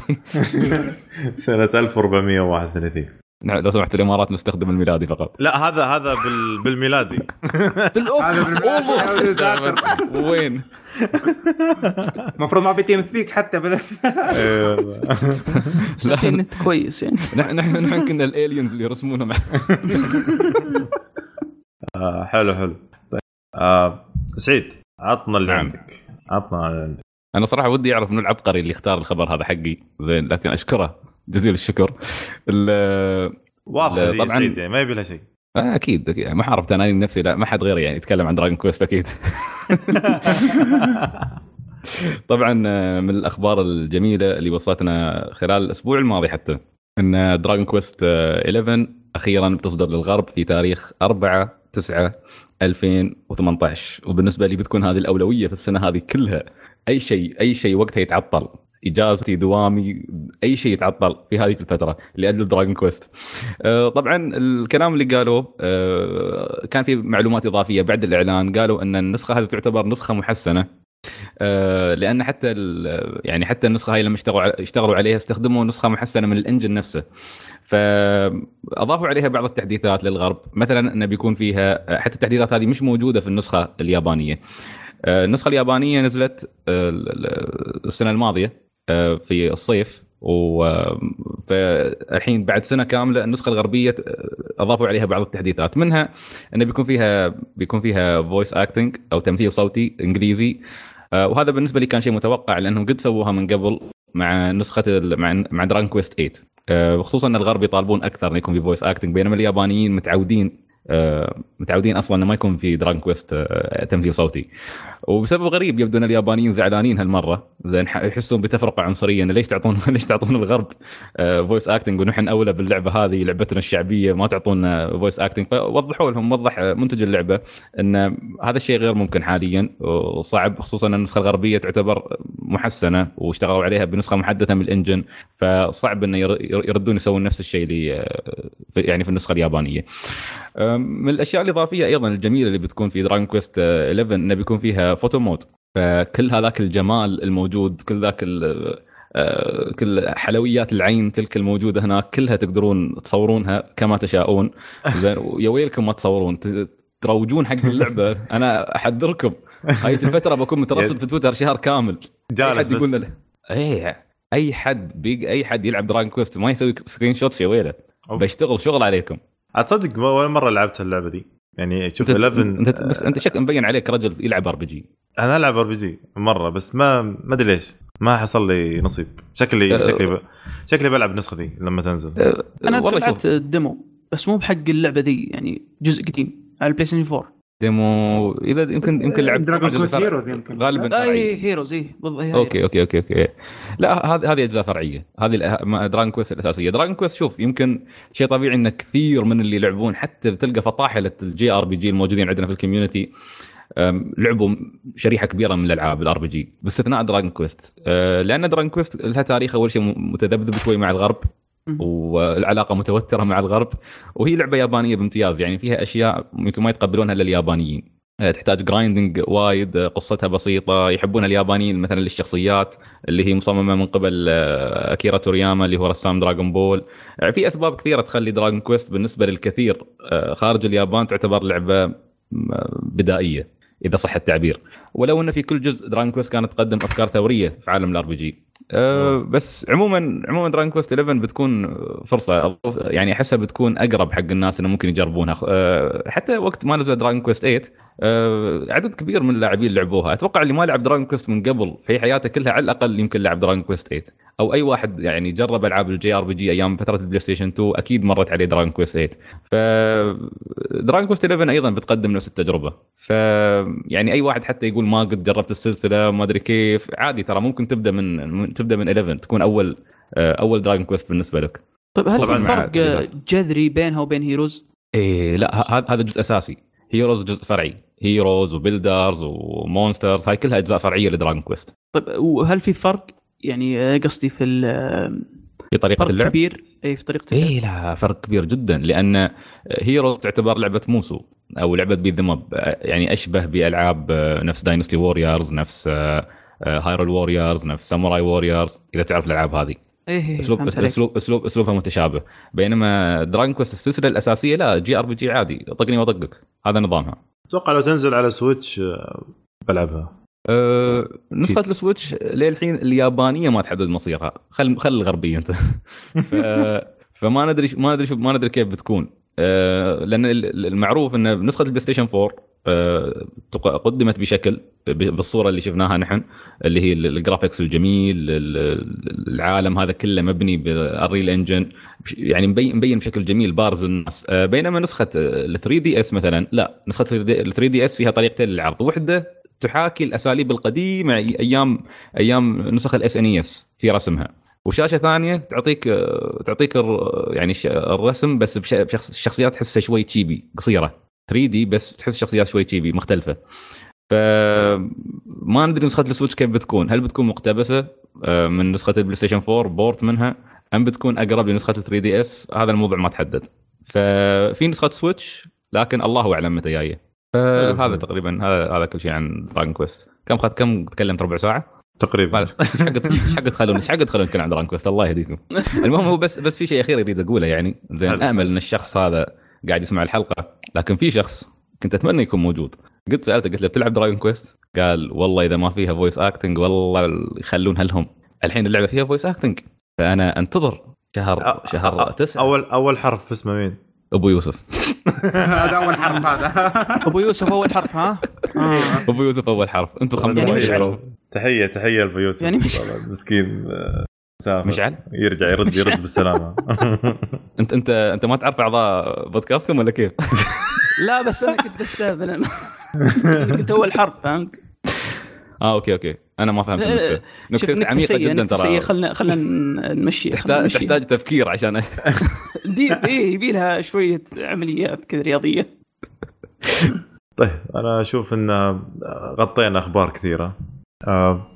سنة 1431 نعم، لو سمحت الإمارات نستخدم الميلادي فقط. لا هذا هذا بال... بالميلادي. وين؟ المفروض ما في TeamSpeak حتى بدل اي والله. لا النت كويس يعني. نحن نحن نحن كنا ال aliens اللي يرسمونه مع آه، حلو حلو. طيب. آه، سعيد عطنا اللي نعم. عندك. عطنا اللي عندك. أنا صراحة ودي أعرف من العبقري اللي اختار الخبر هذا حقي. زين لكن أشكره. جزيل الشكر. ال- واضح دي طبعاً. يعني ما يبي لها شيء. آه، أكيد أكيد. ما عرفت أنا نفسي لا ما حد غيري يعني يتكلم عن Dragon Quest أكيد. طبعا آه، من الأخبار الجميلة اللي وصلتنا خلال الأسبوع الماضي حتى إن Dragon Quest 11 أخيرا بتصدر للغرب في تاريخ 4 9 2018 وبالنسبة لي بتكون هذه الأولوية في السنة هذه كلها. أي شيء أي شيء وقتها يتعطل. إجازتي دوامي أي شيء يتعطل في هذه الفترة لأجل دراجون كويست آه، طبعا الكلام اللي قالوه آه، كان في معلومات إضافية بعد الإعلان. قالوا أن النسخة هذه تعتبر نسخة محسنة. آه، لأن حتى يعني حتى النسخة هاي لما اشتغلوا اشتغلوا عليها استخدموا نسخة محسنة من الإنجن نفسه. فاضافوا عليها بعض التحديثات للغرب. مثلا انه بيكون فيها حتى التحديثات هذه مش موجودة في النسخة اليابانية. النسخة اليابانية نزلت آه، ال- ال- السنة الماضية آه، في الصيف. و فالحين بعد سنة كاملة النسخة الغربية آه، أضافوا عليها بعض التحديثات. منها انه بيكون فيها بيكون فيها voice acting أو تمثيل صوتي إنجليزي. آه، وهذا بالنسبة لي كان شيء متوقع لأنهم قد سووها من قبل مع نسخة مع مع Quest 8 آه، وخصوصا ان الغرب يطالبون أكثر انه يكون في voice acting بينما اليابانيين متعودين آه، متعودين أصلا إنه ما يكون في Dragon Quest آه، تمثيل صوتي. وبسبب غريب يبدو ان اليابانيين زعلانين هالمرة. ح- يحسون بتفرقة عنصرية ليش تعطون ليش تعطون الغرب voice acting ونحن أولى باللعبة هذه لعبتنا الشعبية ما تعطونا voice acting فوضحوا لهم وضح منتج اللعبة إن هذا الشيء غير ممكن حاليا وصعب خصوصا إن النسخة الغربية تعتبر محسنة واشتغلوا عليها بنسخة محدثة من ال engine. فصعب إنه ير- يردون يسوون نفس الشيء في- يعني في النسخة اليابانية. من الأشياء الإضافية أيضا الجميلة اللي بتكون في Dragon Quest 11 إنه بيكون فيها photo mode فكل هذاك الجمال الموجود كل ذاك آه، كل حلويات العين تلك الموجودة هناك كلها تقدرون تصورونها كما تشاءون. زين ويا ويلكم ما تصورون تروجون حق اللعبة. أنا أحذركم. هاي الفترة بكون مترصد في تويتر شهر كامل. جالس حد يقول بس له أي حد بيج أي حد يلعب Dragon Quest ما يسوي screenshots يا ويله. أوف. بيشتغل شغل عليكم. اتصدق ما- ولا مرة لعبت اللعبة دي يعني شوف انت 11 انت بس انت شكلك مبين عليك رجل يلعب RPG أنا ألعب RPG مرة بس ما ما أدري ليش. ما حصل لي نصيب. شكلي أه. شكلي ب... شكلي بلعب النسخة دي لما تنزل. أنا والله شوف. لعبت ال demo بس مو بحق اللعبة ذي يعني جزء قديم على ال PlayStation 4 demo إذا يمكن يمكن لعبت Dragon Quest Heroes يمكن. غالبا. اي Heroes اي بالضبط okay Heroes. okay okay okay لا هذه هذه أجزاء فرعية هذه Dragon Quest الأساسية Dragon Quest شوف يمكن شيء طبيعي إن كثير من اللي يلعبون حتى تلقى فطاحلة ال JRPG الموجودين عندنا في ال community لعبوا شريحة كبيرة من الألعاب ال RPG باستثناء Dragon Quest أه، لأن Dragon Quest لها تاريخ أول شيء متذبذب شوي مع الغرب. والعلاقة متوترة مع الغرب وهي لعبة يابانية بامتياز يعني فيها أشياء يمكن ما يتقبلونها إلا اليابانيين. أه، تحتاج grinding وايد أه، قصتها بسيطة يحبونها اليابانيين مثلا للشخصيات اللي هي مصممة من قبل أه، أكيرا تورياما اللي هو رسام Dragon Ball. في أسباب كثيرة تخلي Dragon Quest بالنسبة للكثير. خارج اليابان تعتبر لعبة بدائية إذا صح التعبير. ولو إن في كل جزء Dragon Quest كانت تقدم أفكار ثورية في عالم ال RPG أه بس عموما عموما Dragon Quest 11 بتكون فرصة يعني أحسها بتكون أقرب حق الناس إنه ممكن يجربونها. أه حتى وقت ما نزل Dragon Quest 8 أه عدد كبير من اللاعبين لعبوها. أتوقع اللي ما لعب Dragon Quest من قبل في حياته كلها على الأقل يمكن لعب Dragon Quest 8 أو أي واحد يعني جرب ألعاب ال JRPG أيام فترة ال PlayStation 2 أكيد مرت عليه Dragon Quest 8 ف Dragon Quest 11 أيضا بتقدم نفس التجربة. ف يعني أي واحد حتى يقول ما قد جربت السلسلة ما أدري كيف. عادي ترى ممكن تبدأ من تبدأ من 11 تكون أول آه، أول Dragon Quest بالنسبة لك. طيب هل في فرق. جذري بينها وبين Heroes؟ إيه لا هذا جزء أساسي. Heroes جزء فرعي. Heroes و Builders و Monsters هاي كلها أجزاء فرعية ل Dragon Quest طيب وهل في فرق؟ يعني آه، قصدي في ال- في طريقة فرق اللعب؟ كبير. اي في طريقة اللعب. اي لا فرق كبير جدا لأن Heroes تعتبر لعبة Musou أو لعبة beat 'em up يعني أشبه بألعاب نفس Dynasty Warriors نفس Hyrule Warriors نفس Samurai Warriors إذا تعرف الألعاب هذه. اي اي أسلوب. أسلوب أسلوب أسلوبها متشابه. بينما Dragon Quest السلسلة الأساسية لا JRPG عادي. طقني وأطقك. هذا نظامها. أتوقع لو تنزل على Switch آه، بلعبها. أه نسخة أكيد. ال Switch للحين اليابانية ما تحدد مصيرها. خل خل الغربية أنت. ف... فما ندري ما ندري شو ما ندري كيف بتكون. أه لأن ال- المعروف إن نسخة ال PlayStation 4 أه قدمت بشكل ب- بالصورة اللي شفناها نحن اللي هي ال- ال graphics الجميل ال- ال- العالم هذا كله مبني بال Unreal Engine يعني مبين مبين بشكل جميل بارز للناس. أه بينما نسخة ال 3 DS مثلا لا نسخة ال 3 DS فيها طريقتين للعرض. واحدة تحاكي الأساليب القديمة أيام أيام نسخ ال SNES في رسمها. وشاشة ثانية تعطيك تعطيك يعني الرسم بس الشخصيات تحسها شوي chibi قصيرة. 3 D بس تحس الشخصيات شوي chibi مختلفة. فما ندري نسخة ال Switch كيف بتكون. هل بتكون مقتبسة؟ آه، من نسخة ال PlayStation 4 port منها؟ أم بتكون أقرب لنسخة 3 DS هذا الموضوع ما تحدد. ففي نسخة Switch لكن الله أعلم متى جاية. فهذا تقريبا هذا هذا كل شيء عن Dragon Quest كم خد كم تكلمت ربع ساعة؟ تقريبا. إيش حق إيش حق تخلون إيش حق تخلون نتكلم عن Dragon Quest الله يهديكم. المهم هو بس بس في شيء أخير أريد أقوله يعني. زين. آمل إن الشخص هذا قاعد يسمع الحلقة لكن في شخص كنت أتمنى يكون موجود. قلت سألته قلت له بتلعب Dragon Quest؟ قال والله إذا ما فيها voice acting والله يخلونها لهم. الحين اللعبة فيها voice acting فأنا أنتظر شهر شهر تسعة. أول أول حرف اسمه مين؟ أبو يوسف. هذا أول حرف هذا. أبو يوسف أول حرف ها؟ آه. أبو يوسف أول حرف. أنتم يعني خمسة مشعل. تحية تحية لأبو يوسف. يعني مش- مسكين آه، مسافر. مشعل؟ يرجع يرد يرد بالسلامة. أنت أنت أنت ما تعرف أعضاء بودكاستكم ولا كيف؟ لا بس أنا كنت بستهبل كنت أول حرف فهمت؟ آه okay okay. أنا ما فهمت لا، النكته نكته عميقة جدا ترى. خلنا خلنا خلنا تحتاج تفكير عشان دي يبي لها شوية عمليات كذا رياضية. طيب أنا أشوف إن غطينا أخبار كثيرة. آه،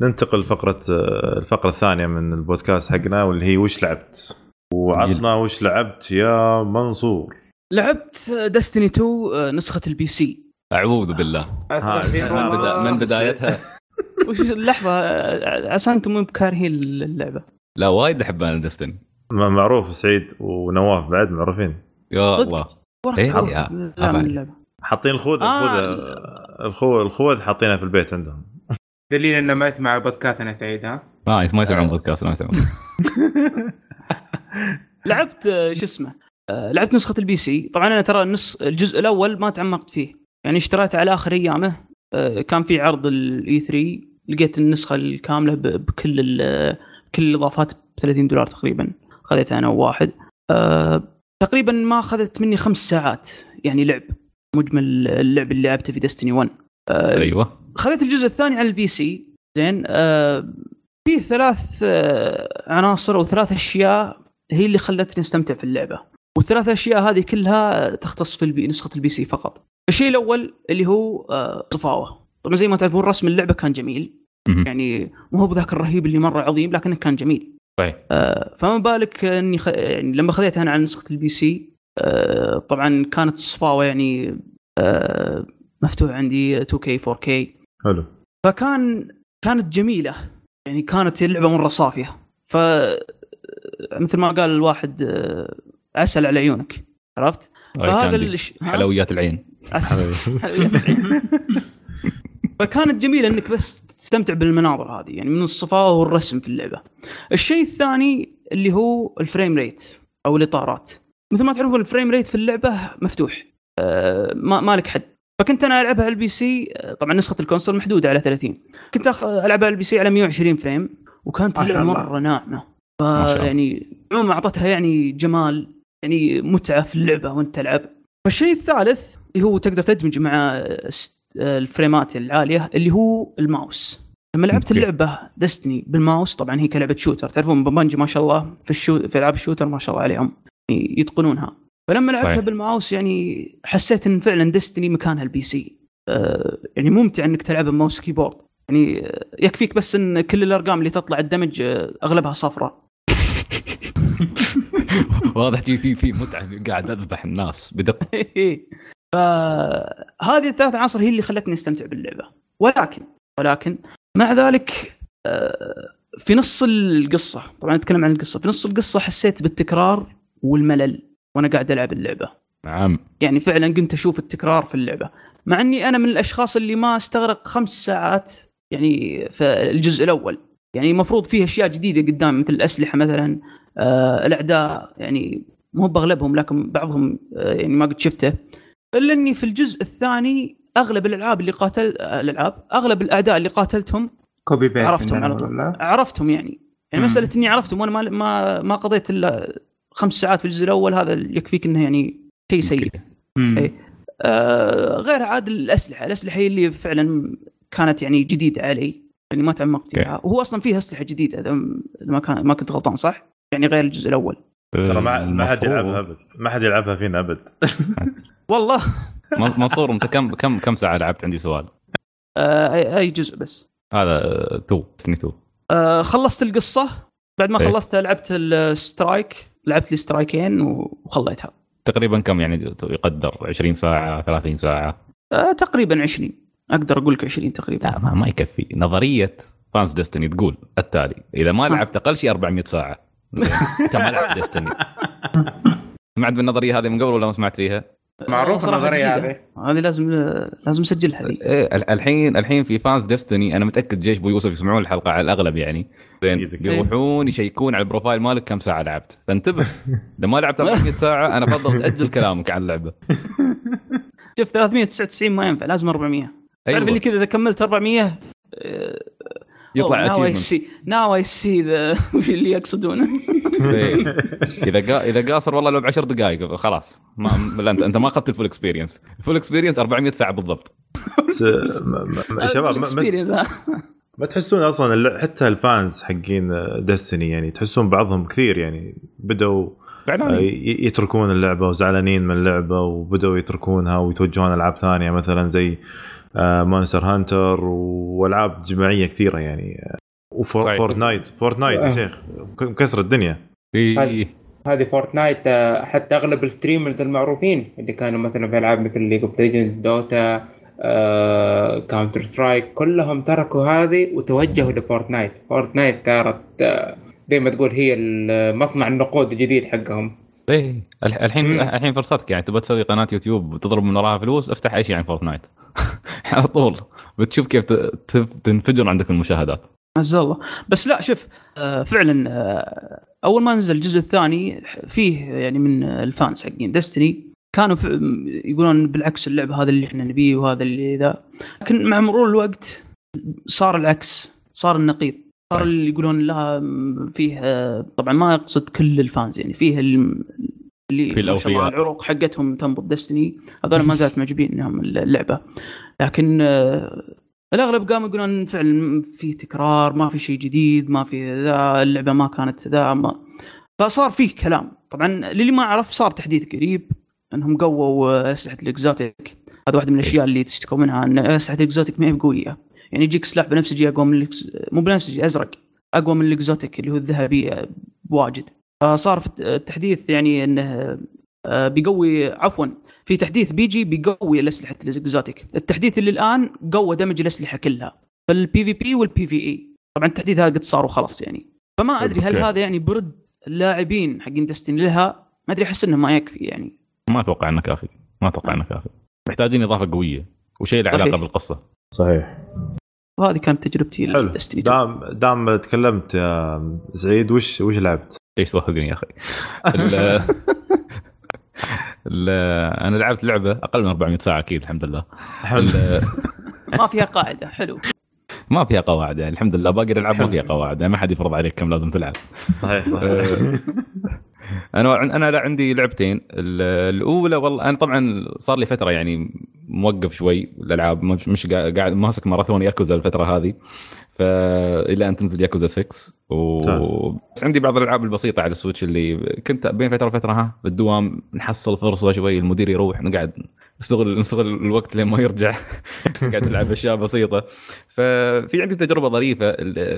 ننتقل لفقرة آه، الفقرة الثانية من البودكاست حقنا واللي هي وش لعبت؟ وعطنا وش لعبت يا منصور. لعبت Destiny 2 نسخة ال PC أعوذ بالله. من بدايتها وش اللحظة؟ عسى أنتم مو بكارهين اللعبة. لا وايد أحب أنا دستني م- معروف سعيد ونواف بعد معروفين. يا؟ الله. إيه، حاطين الخوذ آه. الخوذ الخوذ الخوذ حاطينها في البيت عندهم. دليل إنه ما يسمع البودكاست أنا سعيد ها؟ nice ما يسمعون بودكاست ما يسمعون لعبت آه، شو اسمه؟ آه، لعبت نسخة ال PC. طبعا أنا ترى النص الجزء الأول ما تعمقت فيه. يعني اشتريته على آخر أيامه. آه، كان في عرض ال E 3 لقيت النسخة الكاملة بكل كل الإضافات ب 30 دولار تقريبا. خذيتها أنا وواحد. آه، تقريبا ما أخذت مني خمس ساعات يعني لعب. مجمل اللعب اللي لعبته في Destiny 1 آه، أيوه. خذيت الجزء الثاني على ال PC. زين. آه في ثلاث آه عناصر أو ثلاث أشياء هي اللي خلتني أستمتع في اللعبة. والثلاث أشياء هذه كلها تختص في البي نسخة ال PC فقط. الشيء الأول اللي هو آه صفاوه طبعا زي ما تعرفون رسم اللعبة كان جميل. يعني مو هو بذاك الرهيب اللي مرة عظيم لكنه كان جميل. صحيح آه، فما بالك إني خ... يعني لما خذيتها أنا على نسخة ال PC آه، طبعا كانت الصفاوه يعني آه، مفتوح عندي 2K 4K حلو. فكان كانت جميلة. يعني كانت اللعبة مرة صافية. ف مثل ما قال الواحد آه، عسل على عيونك. عرفت؟ فهذا. الش... حلويات العين. فكانت جميلة إنك بس تستمتع بالمناظر هذه يعني من الصفاء والرسم في اللعبة. الشيء الثاني اللي هو ال frame rate أو الإطارات. مثل ما تعرفون ال frame rate في اللعبة مفتوح آه، ما مالك حد. فكنت أنا ألعبها على ال PC آه، طبعا نسخة ال console محدودة على 30 كنت أخ... ألعبها على ال PC على 120 frame وكانت ما اللعبة. مرة ناعمة ما الله. يعني عموما أعطتها يعني جمال يعني متعة في اللعبة وأنت تلعب فالشيء الثالث اللي هو تقدر تدمج مع الس- ال frame ات العالية اللي هو الماوس. لما لعبت. اللعبة Destiny بال mouse طبعا هي كلعبة shooter. تعرفون ب Bungie ما شاء الله في الشو في ألعاب ال shooter ما شاء الله عليهم يعني يتقنونها. فلما لعبتها صحيح. بالماوس يعني حسيت إن فعلا Destiny مكانها ال PC. آه يعني ممتع إنك تلعبها ب mouse keyboard. يعني آه، يكفيك بس إن كل الأرقام اللي تطلع ال damage آه، أغلبها صفراء. واضح في في في متعة قاعد أذبح الناس بدقة. فهذه الثلاث عناصر هي اللي خلتني أستمتع باللعبة. ولكن ولكن مع ذلك آه، في نص القصة طبعا نتكلم عن القصة في نص القصة حسيت بالتكرار والملل وأنا قاعد ألعب اللعبة. نعم. يعني فعلا كنت أشوف التكرار في اللعبة. مع إني أنا من الأشخاص اللي ما استغرق خمس ساعات يعني في الجزء الأول. يعني المفروض فيه أشياء جديدة قدام مثل الأسلحة مثلا الأعداء يعني مو بأغلبهم لكن بعضهم آه يعني ما قد شفته إلا إني في الجزء الثاني أغلب الألعاب اللي قاتل آه الألعاب أغلب الأعداء اللي قاتلتهم كوبي بيت عرفتهم على طول. عرفتهم يعني يعني مم. مسألة إني عرفتهم وأنا ما ما ما قضيت إلا خمس ساعات في الجزء الأول هذا يكفيك إنه يعني شيء سيء. إيه. آه غير عاد الأسلحة، الأسلحة هي اللي فعلا كانت يعني جديدة علي يعني ما تعمقت فيها وهو أصلا فيها أسلحة جديدة إذا ما كان ما كنت غلطان صح؟ يعني غير الجزء الأول. ترى ما ما حد يلعبها أبد. ما حد يلعبها فينا أبد. والله. من- منصور أنت كم كم كم ساعة لعبت؟ عندي سؤال. آه اي أي جزء بس؟ هذا آه، Destiny two. آه خلصت القصة. بعد ما إيه. خلصتها لعبت ال strike لعبت لي strike ين وخليتها. تقريبا كم يعني يقدر؟ 20 ساعة 30 ساعة؟ آه تقريبا 20 أقدر أقول لك 20 تقريبا. لا ما, ما يكفي. نظرية fans Destiny تقول التالي. إذا ما آه. لعبت أقل شيء 400 ساعة. انت ما لعبت Destiny سمعت بالنظرية هذه من قبل ولا ما سمعت فيها؟ معروف النظرية. هذه. هذه لازم لازم أسجلها ذي. إيه ال- الحين الحين في fans Destiny أنا متأكد جيش أبو يوسف يسمعون الحلقة على الأغلب يعني. زين أكيد، أكيد. يروحون يشيكون على ال profile مالك كم ساعة لعبت. فانتبه إذا ما لعبت 400 ساعة أنا افضل تأجل كلامك عن اللعبة. شوف 399 ما ينفع لازم 400 تعرف اللي كذا إذا كملت 400 آه، يطلع now I. see now I see وش اللي يقصدونه. إيه. إذا قا... إذا قاصر والله لو ب 10 دقائق خلاص. ما لا انت أنت ما أخذت ال full experience ال full experience 400 ساعة بالضبط. م- شباب ما- ما, تحسون أصلا حتى ال fans حقين Destiny يعني تحسون بعضهم كثير يعني. بدوا آه، يتركون اللعبة وزعلانين من اللعبة وبدوا يتركونها ويتوجهون ألعاب ثانية مثلا زي Monster Hunter والعاب جماعية كثيرة يعني. صحيح. و Fortnite Fortnite يا آه. شيخ. مكسر الدنيا. في هذه Fortnite آه، حتى أغلب ال streamers المعروفين اللي كانوا مثلا في ألعاب مثل League of Legends Dota Counter-Strike كلهم تركوا هذه وتوجهوا ل Fortnite Fortnite صارت آه، زي ما تقول هي مصنع النقود الجديد حقهم. إيه. الح- الحين. الحين فرصتك يعني. تبغى تسوي قناة يوتيوب وتضرب من وراها فلوس افتح أي شيء عن Fortnite على طول. بتشوف كيف تنفجر عندك المشاهدات. عز الله. بس لا شوف آه، فعلا آه، أول ما نزل الجزء الثاني فيه يعني من ال fans حقين. Destiny كانوا يقولون بالعكس اللعبة هذا اللي إحنا نبيه وهذا اللي ذا. لكن مع مرور الوقت صار العكس صار النقيض. صار. اللي يقولون لا فيه آه، طبعا ما اقصد كل ال fans يعني فيه ال- اللي في ما شاء الله الأوفياء. العروق حقتهم تنبض Destiny هذول ما زالت معجبين إنهم اللعبة. لكن آه، الأغلب قاموا يقولون فعلا في تكرار ما في شيء جديد ما في ذا اللعبة ما كانت ذا ما. فصار فيه كلام. طبعا للي ما عرف صار تحديث قريب إنهم قووا أسلحة ال exotic. هذا واحدة من الأشياء اللي تشتكوا منها إن أسلحة ال exotic ما هي بقوية. يعني يجيك سلاح بنفسجي أقوى من مو بنفسجي أزرق. أقوى من ال exotic اللي هو الذهبي آه، بواجد. فصار في التحديث يعني إنه آه، بيقوي عفوا في تحديث بيجي بيقوي الأسلحة ال exotic التحديث اللي الآن قوى دمج الأسلحة كلها فال PvP وال PvE طبعا التحديث هذا قد صار وخلاص يعني. فما أدري هل. هذا يعني برد اللاعبين حقين Destiny لها؟ ما أدري أحس إنه ما يكفي يعني. ما أتوقع انه كافي ما أتوقع انه كافي محتاجين إضافة قوية وشيء له علاقه. بالقصة. صحيح. وهذه كانت تجربتي حلو. دام دام تكلمت يا سعيد وش وش لعبت؟ إيش توهقني يا أخي. أنا لعبت لعبة أقل من 400 ساعة أكيد الحمد لله. ما فيها قاعدة حلو. ما فيها قواعد يعني الحمد لله. باقي الألعاب ما فيها قواعد يعني ما حد يفرض عليك كم لازم تلعب. صحيح آه، أنا أنا لا عندي لعبتين. ال- الأولى والله أنا طبعا صار لي فترة يعني موقف شوي الالعاب مش قاعد ماسك ماراثون ياكوزا الفترة هذه. فالى أن تنزل ياكوزا 6 و. بس عندي بعض الألعاب البسيطة على ال Switch اللي كنت بين فترة وفترة ها بالدوام نحصل فرصة شوي المدير يروح نقعد نستغل نستغل الوقت لين ما يرجع. قاعد نلعب أشياء بسيطة. ففي عندي تجربة ظريفة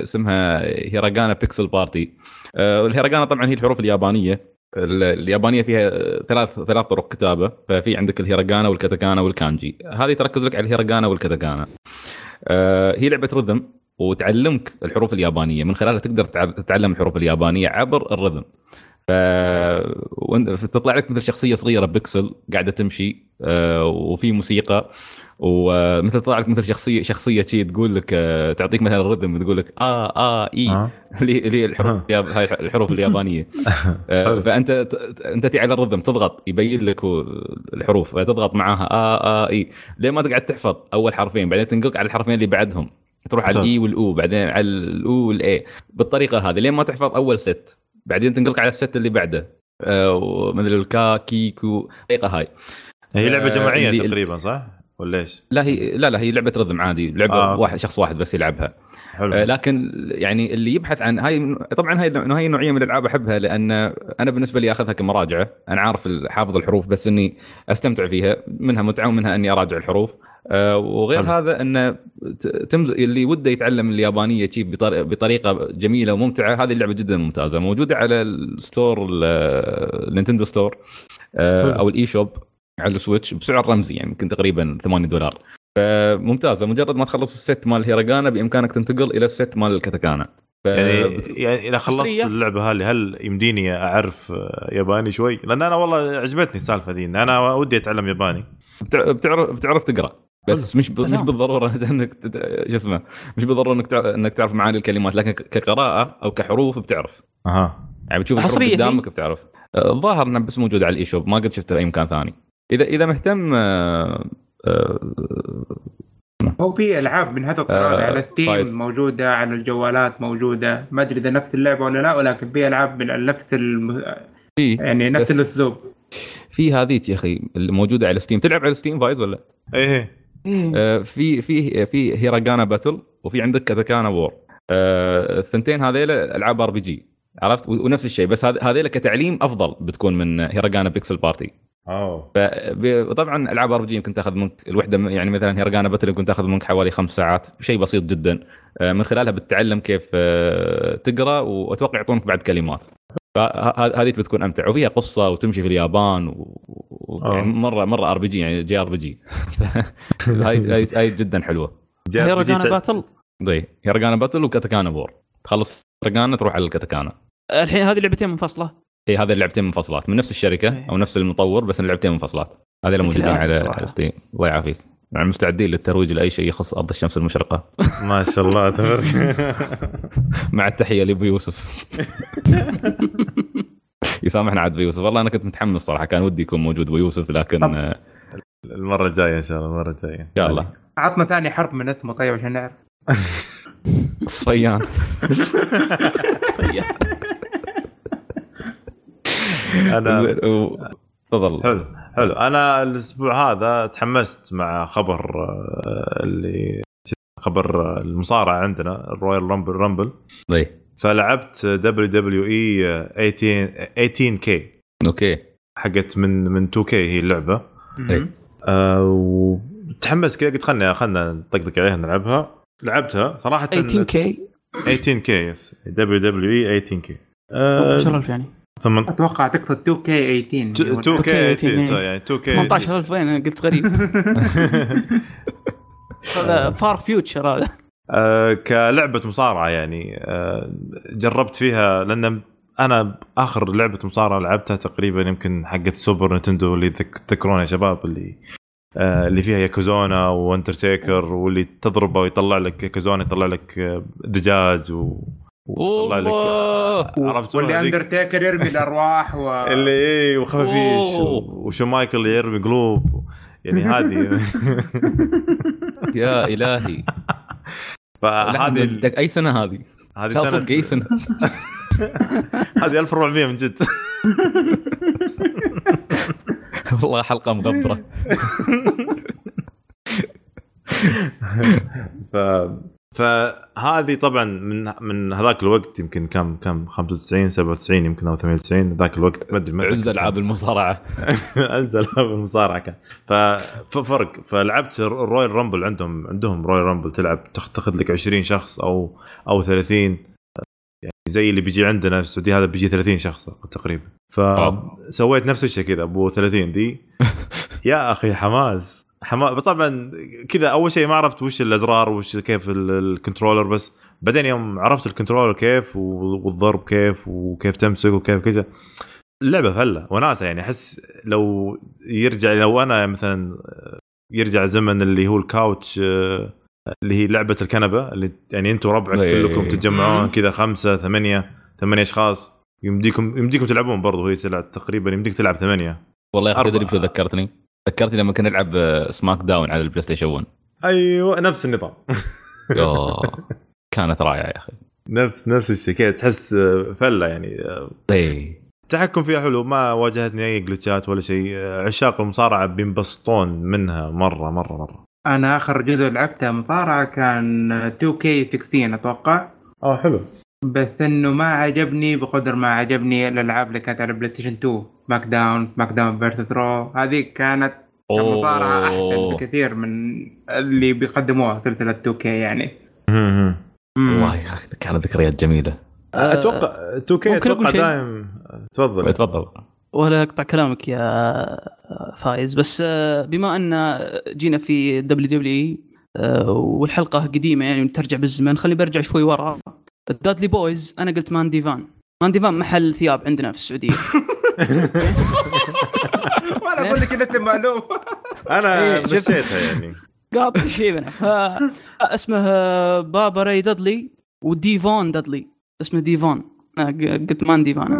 اسمها Hiragana Pixel Party. آه، الهيراغانا طبعا هي الحروف اليابانية. ال- اليابانية فيها ثلاث ثلاث طرق كتابة. ففي عندك الهيراغانا والكاتاكانا والكانجي. هذه تركز لك على الهيراغانا والكاتاكانا آه، هي لعبة رذم وتعلمك الحروف اليابانية. من خلالها تقدر تع- تتعلم الحروف اليابانية عبر الرذم. فتطلع لك مثل شخصية صغيرة بيكسل قاعدة تمشي آه، وفي موسيقى. ومثل تطلع لك مثل شخصية شخصية شي تقول لك آه، تعطيك مثلا الرذم تقول لك آه آه إي. آه. اللي هي الحروف هاي الحروف اليابانية. فأنت أنت تي على ال rhythm تضغط يبين لك الحروف فتضغط معاها آه آه إي. لين ما تقعد تحفظ أول حرفين؟ بعدين تنقلك على الحرفين اللي بعدهم. تروح على. الإي والأو بعدين على الأو والإي. بالطريقة هذه لين ما تحفظ أول ست بعدين تنقلك على الست اللي بعده. آه، ومثل الكا كي كو الطريقة هاي. هي لعبة آه، جماعية اللي- تقريبا صح؟ ولا إيش؟ لا هي لا لا هي لعبة rhythm عادي. لعبة آه،. واحد شخص واحد بس يلعبها. حلو. آه، لكن يعني اللي يبحث عن هاي طبعا هاي هاي النوعيه من الألعاب أحبها لأن أنا بالنسبة لي أخذها كمراجعة. أنا عارف حافظ الحروف بس إني أستمتع فيها منها متعة ومنها إني أراجع الحروف. وغير حلو. هذا إنه ت- تمز... اللي وده يتعلم اليابانية شي بطر... بطريقة جميلة وممتعة هذه اللعبة جدا ممتازة موجودة على ال store ال- ال Nintendo Store آه،. أو ال eShop على ال Switch بسعر رمزي يعني يمكن تقريبا 8 دولار فممتازه مجرد ما تخلص الست مال هيراغانا بإمكانك تنتقل إلى الست مال الكاتاكانا ف... يعني بت- يعني إذا خلصت حصرية؟ اللعبة هذه هل يمديني أعرف آه، ياباني شوي؟ لأن أنا والله عجبتني السالفة ذي إن أنا ودي أتعلم ياباني بتع- بتعرف بتعرف تقرأ بس مش ب... مش. بالضرورة إنك شو اسمه مش بالضرورة إنك تعرف إنك تعرف معاني الكلمات لكن كقراءة أو كحروف بتعرف. أها. يعني بتشوف الحروف؟ قدامك بتعرف. آه، الظاهر إنها بس موجودة على ال eShop ما قد شفتها في اي مكان ثاني. اذا إذا مهتم آه، آه، هو في ألعاب من هذا الطراز آه، على Steam فايز. موجودة على الجوالات موجودة. ما أدري إذا نفس اللعبة ولا لا ولكن في ألعاب من نفس الم... يعني نفس بس- الأسلوب. في هذيك يا أخي الموجوده على Steam تلعب على Steam فايز ولا؟ إيه. في في في Hiragana Battle وفي عندك Katakana War. آه، الثنتين هذيل ألعاب RPG عرفت؟ ونفس الشيء بس هذ- هذيل كتعليم أفضل بتكون من Hiragana Pixel Party. أوه. طبعا ألعاب RPG يمكن تاخذ منك الوحدة يعني مثلا Hiragana Battle يمكن تاخذ منك حوالي خمس ساعات شيء بسيط جدا. آه، من خلالها بتتعلم كيف آه، تقرأ وأتوقع يعطونك بعد كلمات. فهذه بتكون أمتع. وفيها قصة وتمشي في اليابان و... و... آه. يعني مره مرة RPG يعني JRPG هاي هاي هاي جدا حلوة. Hiragana جيت- Battle دي Hiragana Battle و Katakana War تخلص Hiragana تروح على ال Katakana. الحين هذه لعبتين منفصلة؟ إي هذه اللعبتين منفصلات. من نفس الشركة. أو نفس المطور بس اللعبتين منفصلات. هذه موجودين. على Steam الله يعافيك. يعني مستعدين للترويج لأي شيء يخص أرض الشمس المشرقة. ما شاء الله تبارك مع التحية لأبو يوسف. يسامحنا عاد أبو يوسف. والله أنا كنت متحمس صراحة كان ودي يكون موجود أبو يوسف لكن طب. المرة الجاية إن شاء الله المرة الجاية. إن شاء الله. عطنا ثاني حرف من اسمه طيب عشان نعرف. صفيان. أنا و- تفضل. حلو. حلو. أنا الأسبوع هذا تحمست مع خبر آه، اللي خبر المصارعة عندنا ال Royal Rumble Rumble طيب فلعبت دبليو دبليو اي 18 كي أوكي. حقت من من 2K هي اللعبة. إيه. آه وتحمست كذا قلت خلنا خلنا نطقطق عليها نلعبها. لعبتها صراحة 18 كي 18 كي يس دبليو دبليو اي 18 كي 18000 يعني ثم أتوقع تقصد 2 K 18 2 K 2K18 18 يعني 2 K 18000 وين أنا قلت غريب. هذا far future هذا. آه، كلعبة مصارعة يعني. آه، جربت فيها لأن أنا آخر لعبة مصارعة لعبتها تقريبا يمكن حقت Super Nintendo اللي تذك- تذكرونها يا شباب اللي آه، اللي فيها Yokozuna و Undertaker واللي تضربه ويطلع لك Yokozuna يطلع لك دجاج و ويطلع لك عرفتوا واللي؟ اندرتيكر يرمي الأرواح و اللي إيه وخفافيش أوه. و Shawn Michaels يرمي قلوب. يعني هذه. يا إلهي. فهذه أي سنة هذه؟ هذه سنه صدق اي سنة؟ هذه 1400 من جد. والله حلقة مغبرة. ف فهذه طبعا من من هذاك الوقت يمكن كم كم؟ 95 97 يمكن أو 98 ذاك الوقت ما أدري عز. ألعاب المصارعة. عز ألعاب المصارعة كان. ففرق. فلعبت ال Royal Rumble عندهم عندهم Royal Rumble تلعب تاخ- تاخذ لك 20 شخص أو أو 30 يعني زي اللي بيجي عندنا في السعودية هذا بيجي 30 شخص تقريبا. فسويت نفس الشيء كذا أبو 30 دي؟ يا أخي حماس. حماس طبعا كذا أول شيء ما عرفت وش الأزرار وش كيف ال- ال controller بس بعدين يوم عرفت ال controller كيف والضرب كيف وكيف تمسك وكيف كذا اللعبة فلة وناسة يعني أحس لو يرجع لو أنا مثلا يرجع زمن اللي هو ال couch اللي هي لعبة الكنبة اللي يعني أنتم ربعك إيه. كلكم تتجمعون كذا خمسة ثمانية ثمانية أشخاص يمديكم يمديكم تلعبون برضه هي تلعب تقريبا يمديك تلعب ثمانية والله يا أخي. تدري ذكرتني؟ ذكرتني لما كنا نلعب آه، SmackDown على ال PlayStation 1 أيوه نفس النظام. كانت رائعة يا أخي. نفس نفس الشيء كذا تحس آه، فلة يعني. آه، اي التحكم فيها حلو ما واجهتني أي glitch ات ولا شيء. آه، عشاق المصارعة بينبسطون منها مرة مرة مرة. أنا آخر جزء لعبته مصارعة كان 2 K 16 أتوقع. آه حلو. بس انه ما عجبني بقدر ما عجبني الالعاب اللي كانت على PlayStation 2 SmackDown SmackDown versus Raw هذه كانت كمصارعة أحسن. بكثير من اللي بيقدموها سلسلة 2 K يعني. والله يا أخي كانت ذكريات جميلة. أتوقع 2 K أتوقع؟ دايم. تفضل. تفضل. ولا أقطع كلامك يا فايز. بس آه، بما أن جينا في WWE والحلقة قديمة يعني ترجع بالزمن خليني برجع شوي ورا. ال Dudley Boyz أنا قلت مان ديفان مان ديفان محل ثياب عندنا في السعودية. وأنا أقول لك أنت معلوم. أنا إيه، شفت؟ مشيتها يعني. قاطع شيبنا ف- اسمه آه، Bubba Ray Dudley و D-Von Dudley اسمه D-Von. آه، قلت مان ديفان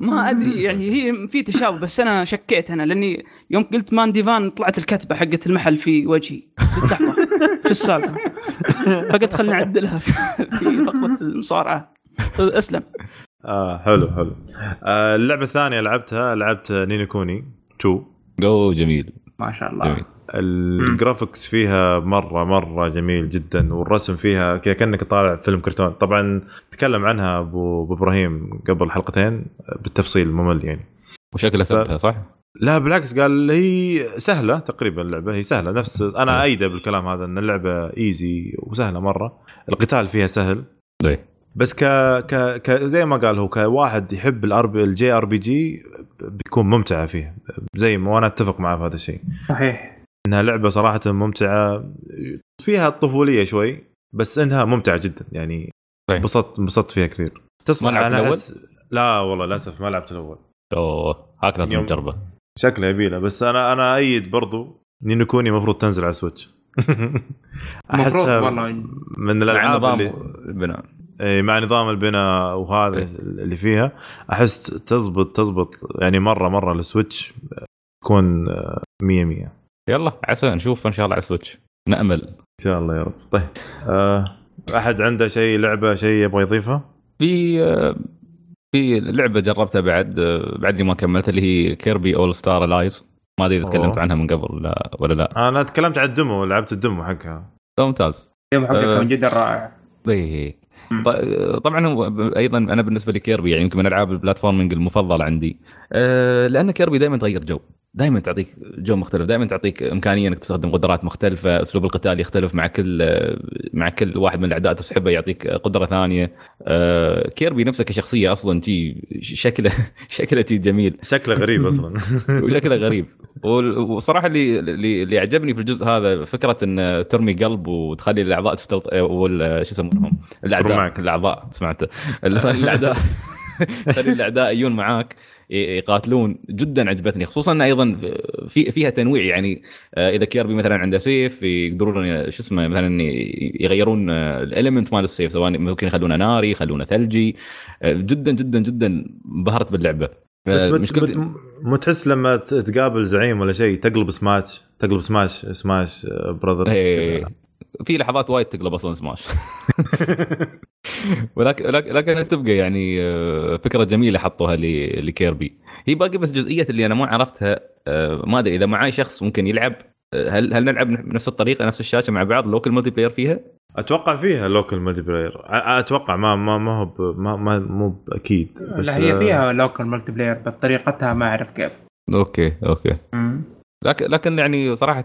ما أدري يعني هي في تشابه بس أنا شكيت أنا لأني يوم قلت مان ديفان طلعت الكتبة حقت المحل في وجهي قلت لحظه شو السالفة؟ فقلت خليني أعدلها في في فقره المصارعة. أسلم. آه حلو حلو. آه اللعبة الثانية لعبتها لعبت Ni no Kuni 2 اوه جميل. ما شاء الله. جميل. ال graphics فيها مرة مرة جميل جدا والرسم فيها كذا كأنك طالع فيلم كرتون. طبعا تكلم عنها أبو أبو إبراهيم قبل حلقتين بالتفصيل ممل يعني. وشكله سبها صح؟ لا بالعكس قال هي سهلة تقريبا اللعبة هي سهلة نفس أنا ايده بالكلام هذا إن اللعبة easy وسهلة مرة. القتال فيها سهل. إيه. بس ك ك, ك زي ما قال هو كواحد يحب ال R ال JRPG بيكون ممتعة فيه زي ما وأنا أتفق معه في هذا الشيء. صحيح. إنها لعبة صراحة ممتعة. فيها طفوليه شوي بس إنها ممتعة جدا يعني صحيح. انبسطت انبسطت فيها كثير. تصلح ما لعبت أنا الأول؟ أحس- لا والله للأسف ما لعبت الأول. أوه هاك لازم يوم- نجربه شكله يبيله بس أنا أنا أيد برضو Ni no Kuni المفروض تنزل على Switch المفروض احسها والله. من مع الألعاب نظام اللي البناء. إيه، مع نظام البناء وهذا إيه. اللي فيها أحس تزبط تزبط يعني مره مرة ال Switch تكون 100 100 يلا عسى نشوف إن شاء الله على Switch نأمل. إن شاء الله يا رب. طيب آه، أحد عنده شيء لعبة شيء يبغى يضيفه؟ في آه، في لعبة جربتها بعد آه، بعد ما كملت اللي هي Kirby All Star Allies ما أدري إذا تكلمت. عنها من قبل لا ولا لا. أنا تكلمت عن ال demo لعبت ال demo حقها. ممتاز حقك أه. كان جدا رائع. اي مم. ط- طبعا هو أيضا أنا بالنسبة لي Kirby يعني يمكن من ألعاب ال platforming المفضل عندي. أه لأن Kirby دائما تغير جو. دائما تعطيك جو مختلف. دائما تعطيك إمكانية إنك تستخدم قدرات مختلفة أسلوب القتال يختلف مع كل مع كل واحد من الأعداء تسحبه يعطيك قدرة ثانية. أه Kirby نفسه كشخصية أصلا جي شكله شكله جي جميل. شكله غريب أصلا. وشكله غريب. وال- وصراحة اللي اللي اللي عجبني في الجزء هذا فكرة إن ترمي قلب وتخلي الأعضاء تستلط وال شو يسمونهم؟ الأعداء. معك. الأعضاء سمعت. تخلي الأعداء. تخلي الأعداء يجون معاك. يقاتلون جدا عجبتني خصوصا ان أيضا في فيها تنويع يعني آه، إذا كيربي مثلا عنده سيف يقدرون شو اسمه مثلا يغيرون ال element مال السيف سواء ممكن يخلونه ناري يخلونه ثلجي آه، جدا جدا جدا انبهرت باللعبة. بس آه، مشكلتي مو تحس لما تقابل زعيم ولا شيء تقلب سماش تقلب سماش سماش آه، brother في لحظات وايد تقلب أصلا سماش ولكن لكن لكن تبقى يعني آه، فكرة جميلة حطوها ل- لكيربي. هي باقي بس جزئية اللي أنا ما عرفتها آه، ما أدري إذا معاي شخص ممكن يلعب آه، هل هل نلعب بنفس الطريقة نفس الشاشة مع بعض local multiplayer فيها؟ أتوقع فيها local multiplayer أتوقع ما ما ما هو ما ما مو باكيد بس لا هي فيها local multiplayer بطريقتها ما أعرف كيف. okay okay. مم. لكن لكن يعني صراحة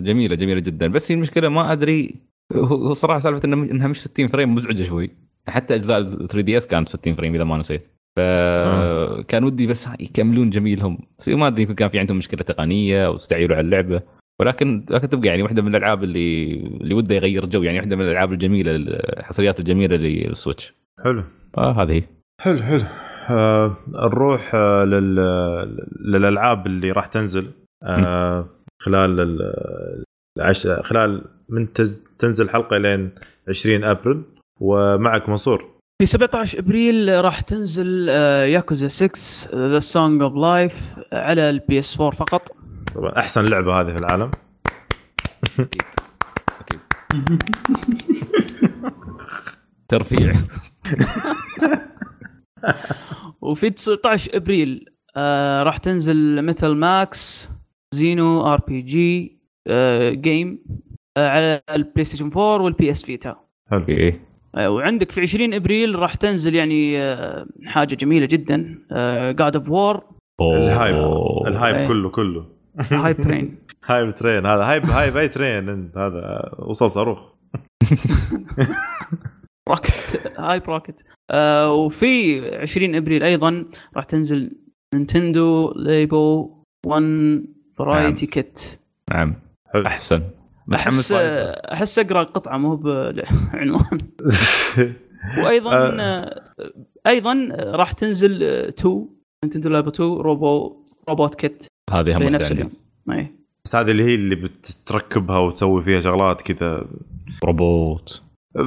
جميلة جميلة جدا. بس هي المشكلة ما أدري هو صراحة سالفة إنها مش 60 frame مزعجة شوي. حتى أجزاء 3DS كانت 60 frame إذا ما نسيت. فكان ودي بس يكملون جميلهم. ما أدري يمكن كان في عندهم مشكلة تقنية أو استعجلوا على اللعبة. ولكن لكن تبقى يعني واحدة من الألعاب اللي اللي وده يغير جو. يعني واحدة من الألعاب الجميلة الحصريات الجميلة لل Switch. حلو. آه هذه حلو حلو. آه نروح آه لل للألعاب اللي راح تنزل. آه خلال ال- العش... خلال من. تنزل حلقة لين 20 أبريل ومعك منصور. في 17 أبريل راح تنزل آه، ياكوزا 6 The Song of Life على ال PS 4 فقط. طبعا أحسن لعبة هذه في العالم. أكيد. ترفيع. وفي 19 أبريل آه راح تنزل Metal Max Xeno RPG game آه على ال PlayStation 4 وال PS Vita. حلو آه وعندك في 20 إبريل راح تنزل يعني آه حاجة جميلة جدا God of War ال hype. ال hype إيه. كله كله. hype train. hype train هذا hype hype أي train أنت هذا وصل صاروخ rocket hype rocket آه وفي 20 إبريل أيضا راح تنزل Nintendo Labo 1 Variety Kit نعم. حلو أحسن. احس أحس أقرأ قطعة مو بعنوان. وأيضا آه. أيضا راح تنزل 2 Nintendo Labo 2 Robo Robot Kit. هذه هم نفس واحدة اليوم. بس هذه اللي هي اللي بتركبها وتسوي فيها شغلات كذا. روبوت.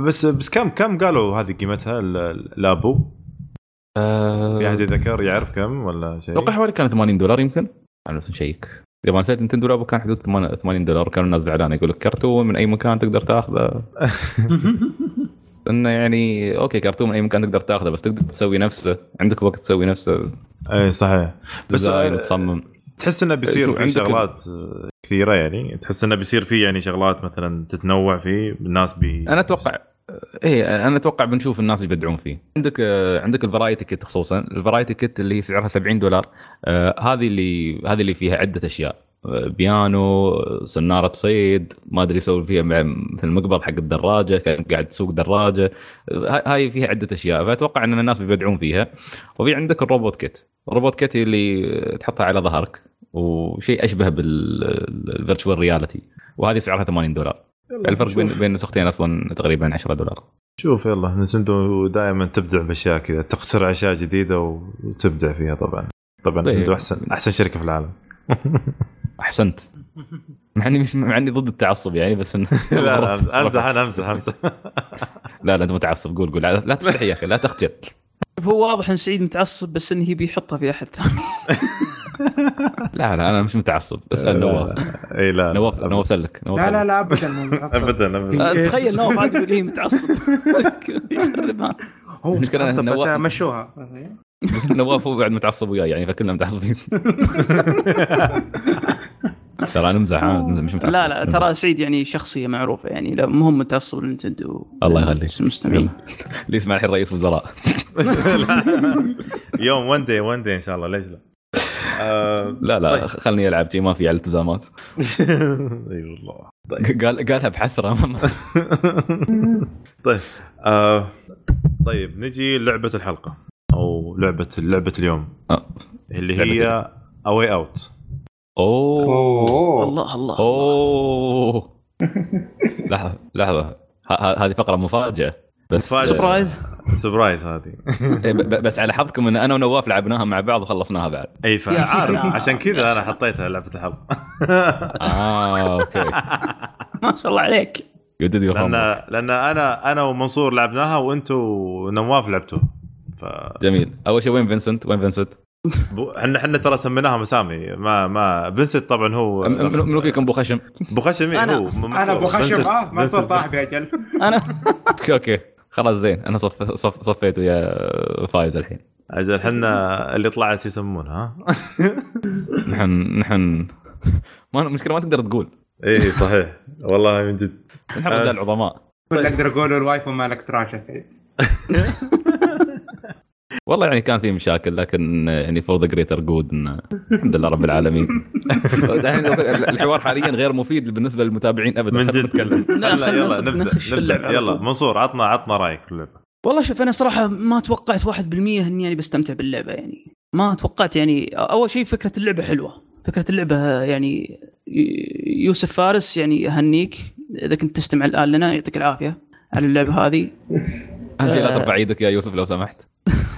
بس بس كم كم قالوا هذه قيمتها ال- ال Labo آه، في أحد يذكر؟ يعرف كم ولا شيء؟ أتوقع حوالي كان 80 دولار يمكن. أنا بس نشيك ما نسيت Nintendo Labo كان حدود 80 دولار. كانوا الناس زعلانة يقول لك كرتون من أي مكان تقدر تاخذه. إنه يعني okay كرتون من أي مكان تقدر تاخذه بس تقدر تسوي نفسه. عندك وقت تسوي نفسه. إي إيه، صحيح بس design آه، وتصمم. تحس إنه بيصير في شغلات آه، كثيرة يعني. تحس إنه بيصير في يعني شغلات مثلا تتنوع فيه الناس بي أنا أتوقع إيه أنا أتوقع بنشوف الناس يبدعون فيه. عندك آه، عندك ال Variety Kit خصوصا. ال Variety Kit اللي هي سعرها 70 دولار آه، هذه اللي هذه اللي فيها عدة أشياء. آه، بيانو سناره صيد ما أدري يسوي فيها مثل المقبض حق الدراجة كان قاعد تسوق دراجة. هاي فيها عدة أشياء. فأتوقع إن الناس بيبدعون فيها. وفي عندك ال Robot Kit. ال Robot Kit اللي تحطها على ظهرك وشيء أشبه بال virtual reality وهذه سعرها 80 دولار. الفرق بين بين النسختين أصلا تقريبا 10 دولار. شوف يلا نتندو دائما تبدع بأشياء كذا تخترع أشياء جديدة وتبدع فيها طبعا. طبعا طيب. نتندو أحسن أحسن شركة في العالم. أحسنت. مع إني مش مع إني ضد التعصب يعني بس إن... لا لا امزح أنا امزح امزح لا لا أنت متعصب قول قول. لا تستحي يا أخي لا تخجل هو واضح إن سعيد متعصب بس انه يبي يحطها في أحد ثاني. لا لا أنا مش متعصب. اسأل نواف. إي لا نواف نواف سلك نواف لا لا. لا ابدا مو. ابدا. ابدا آه، تخيل نواف عاد يقول لي متعصب. يخربها. هو بس هو- مشوها نواف هو بعد متعصب وياي يعني فكلنا متعصبين. ترى أنا امزح مش متعصب. لا لا ترى سعيد يعني شخصية معروفة يعني لا مهم متعصب للنتندو الله يخليك. المستمعين اللي يسمع الحين رئيس وزراء يوم one day one day إن شاء الله ليش لا؟ آه، لا لا طيب. خلني ألعب شي ما في على الالتزامات أي والله. طيب. قال قالها بحسره طيب آه طيب نجي لعبة الحلقة أو لعبة لعبة اليوم. آه. اللي هي A Way Out أوه. الله الله أوه. لحظة لحظة. هذه فقرة مفاجأة. بس. surprise surprise هذه. إيه، بس على حظكم إن أنا ونواف لعبناها مع بعض وخلصناها بعد. أي فعارف. عشان كذا أنا. حطيتها لعبة الحلقة آه okay. ما شاء الله عليك. لأن لأن أنا أنا ومنصور لعبناها وأنتم ونواف لعبتوه. ف جميل. أول شيء وين فينسنت؟ وين فينسنت؟ إحنا إحنا ترى سميناها مسامي. ما ما فينسنت طبعا هو منو منو فيكم أبو خشم. أبو خشم إيه، أنا. هو. أنا أبو خشم آه منصور فينسنت. صاحبي أجل أنا. أوكي. خلاص زين أنا صف صف صفيت ويا فايز الحين. أجل إحنا اللي طلعت يسمونها. ها نحن نحن ما المشكلة ما تقدر تقول. إيه صحيح. والله من جد. نحن آه. رجال عظماء. كل أقدر أقول الوايفو مالك تراشة. والله يعني كان في مشاكل لكن يعني فور ذا جريتر جود الحمد لله رب العالمين. الحوار حاليا غير مفيد بالنسبة للمتابعين ابدا. من جد. نتكلم. لا، يلا نبدأ نبدأ. يلا. منصور عطنا عطنا رأيك في اللعبة. والله شوف أنا صراحة ما توقعت 1% إني يعني بستمتع باللعبة يعني. ما توقعت يعني. أول شيء فكرة اللعبة حلوة. فكرة اللعبة يعني يوسف فارس يعني اهنيك إذا كنت تستمع الآن لنا يعطيك العافية على اللعبة هذه. أهم شيء لا آه. ترفع إيدك يا يوسف لو سمحت.